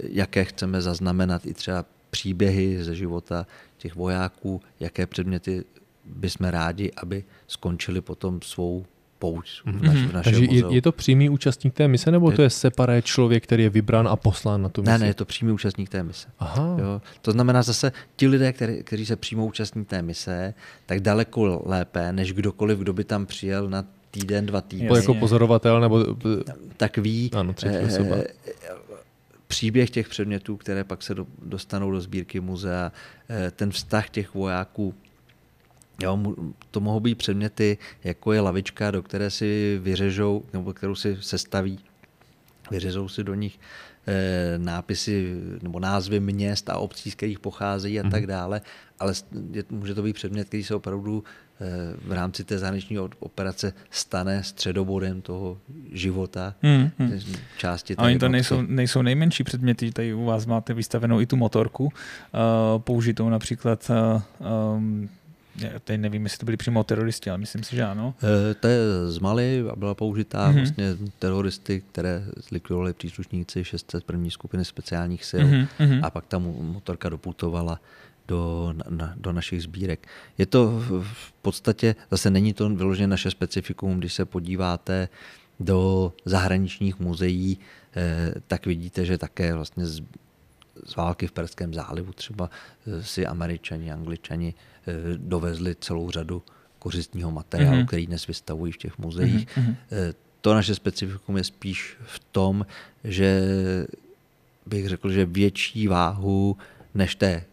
jaké chceme zaznamenat i třeba příběhy ze života těch vojáků, jaké předměty bychom rádi, aby skončili potom svou pouť v, mhm. našeho Takže je, je to přímý účastník té mise, nebo je, to je separé člověk, který je vybrán a poslán na tu misi? Ne, ne, je to přímý účastník té mise. Aha. Jo? To znamená zase, ti lidé, který, kteří se přímo účastní té mise, tak daleko lépe, než kdokoliv, kdo by tam přijel na týden, dva týdny. Nebo jako pozorovatel, nebo... Tak ví, ano, eh, příběh těch předmětů, které pak se do, dostanou do sbírky muzea, eh, ten vztah těch vojáků Jo, to mohou být předměty, jako je lavička, do které si vyřežou, nebo kterou si sestaví, vyřežou si do nich e, nápisy nebo názvy měst a obcí, z kterých pocházejí a tak dále, ale je, může to být předmět, který se opravdu e, v rámci té zahraniční operace stane středobodem toho života mm, mm. části A oni to nejsou, nejsou nejmenší předměty, tady u vás máte vystavenou i tu motorku, uh, použitou například uh, um, Teď nevím, jestli to byli přímo teroristi, ale myslím si, že ano. E, to je z Mali a byla použitá mm-hmm. vlastně teroristy, které zlikvidovali příslušníci 601. skupiny speciálních sil mm-hmm. a pak ta motorka doputovala do, na, do našich sbírek. Je to v podstatě, zase není to vyloženě naše specifikum, když se podíváte do zahraničních muzeí, eh, tak vidíte, že také vlastně z, z války v Perském zálivu třeba eh, si američani, angličani dovezli celou řadu kořistního materiálu, mm-hmm. který dnes vystavují v těch muzeích. Mm-hmm. To naše specifikum je spíš v tom, že bych řekl, že větší váhu než té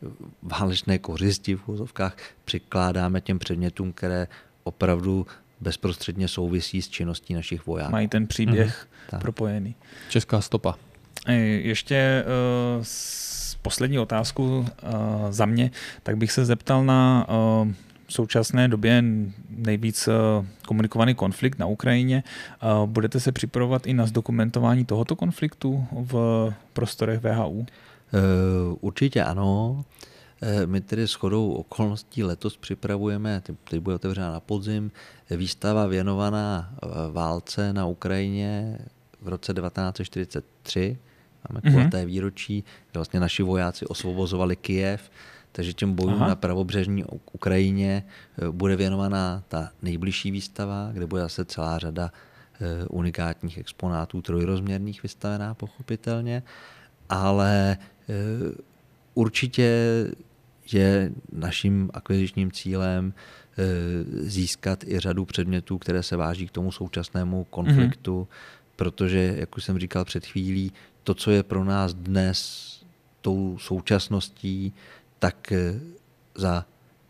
válečné kořisti v úzovkách přikládáme těm předmětům, které opravdu bezprostředně souvisí s činností našich vojáků. Mají ten příběh mm-hmm. propojený. Česká stopa. Ještě uh, poslední otázku uh, za mě, tak bych se zeptal na uh, v současné době nejvíc uh, komunikovaný konflikt na Ukrajině. Budete se připravovat i na zdokumentování tohoto konfliktu v prostorech VHU? Určitě ano. My tedy shodou okolností letos připravujeme, teď bude otevřena na podzim, výstava věnovaná válce na Ukrajině v roce 1943 Máme mm-hmm. kulaté výročí, kde vlastně naši vojáci osvobozovali Kijev, takže těm bojům Aha. na pravobřežní Ukrajině eh, bude věnovaná ta nejbližší výstava, kde bude zase celá řada eh, unikátních exponátů, trojrozměrných vystavená pochopitelně, ale eh, určitě je naším akvizičním cílem získat i řadu předmětů, které se váží k tomu současnému konfliktu, mm-hmm. protože, jak už jsem říkal před chvílí, to, co je pro nás dnes tou současností, tak eh, za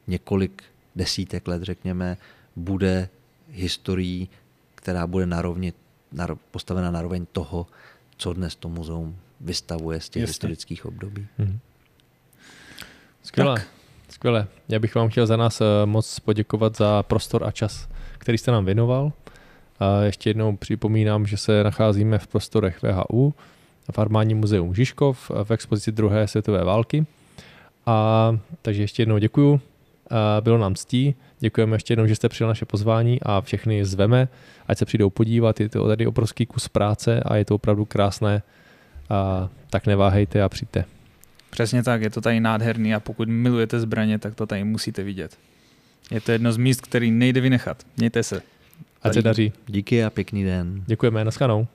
několik desítek let, řekněme, bude historií, která bude narovnit, nar, postavena na roveň toho, co dnes to muzeum vystavuje z těch Jasně. historických období. Hmm. Skvěle. Tak. Skvěle. Já bych vám chtěl za nás eh, moc poděkovat za prostor a čas, který jste nám věnoval. A ještě jednou připomínám, že se nacházíme v prostorech VHU, v Armádním muzeu Žižkov v expozici druhé světové války. A takže ještě jednou děkuju. A bylo nám ctí. Děkujeme ještě jednou, že jste přijali naše pozvání a všechny zveme, ať se přijdou podívat. Je to tady obrovský kus práce a je to opravdu krásné. A tak neváhejte a přijďte. Přesně tak, je to tady nádherný a pokud milujete zbraně, tak to tady musíte vidět. Je to jedno z míst, který nejde vynechat. Mějte se. Ať se daří. Díky a pěkný den. Děkujeme, naschledanou.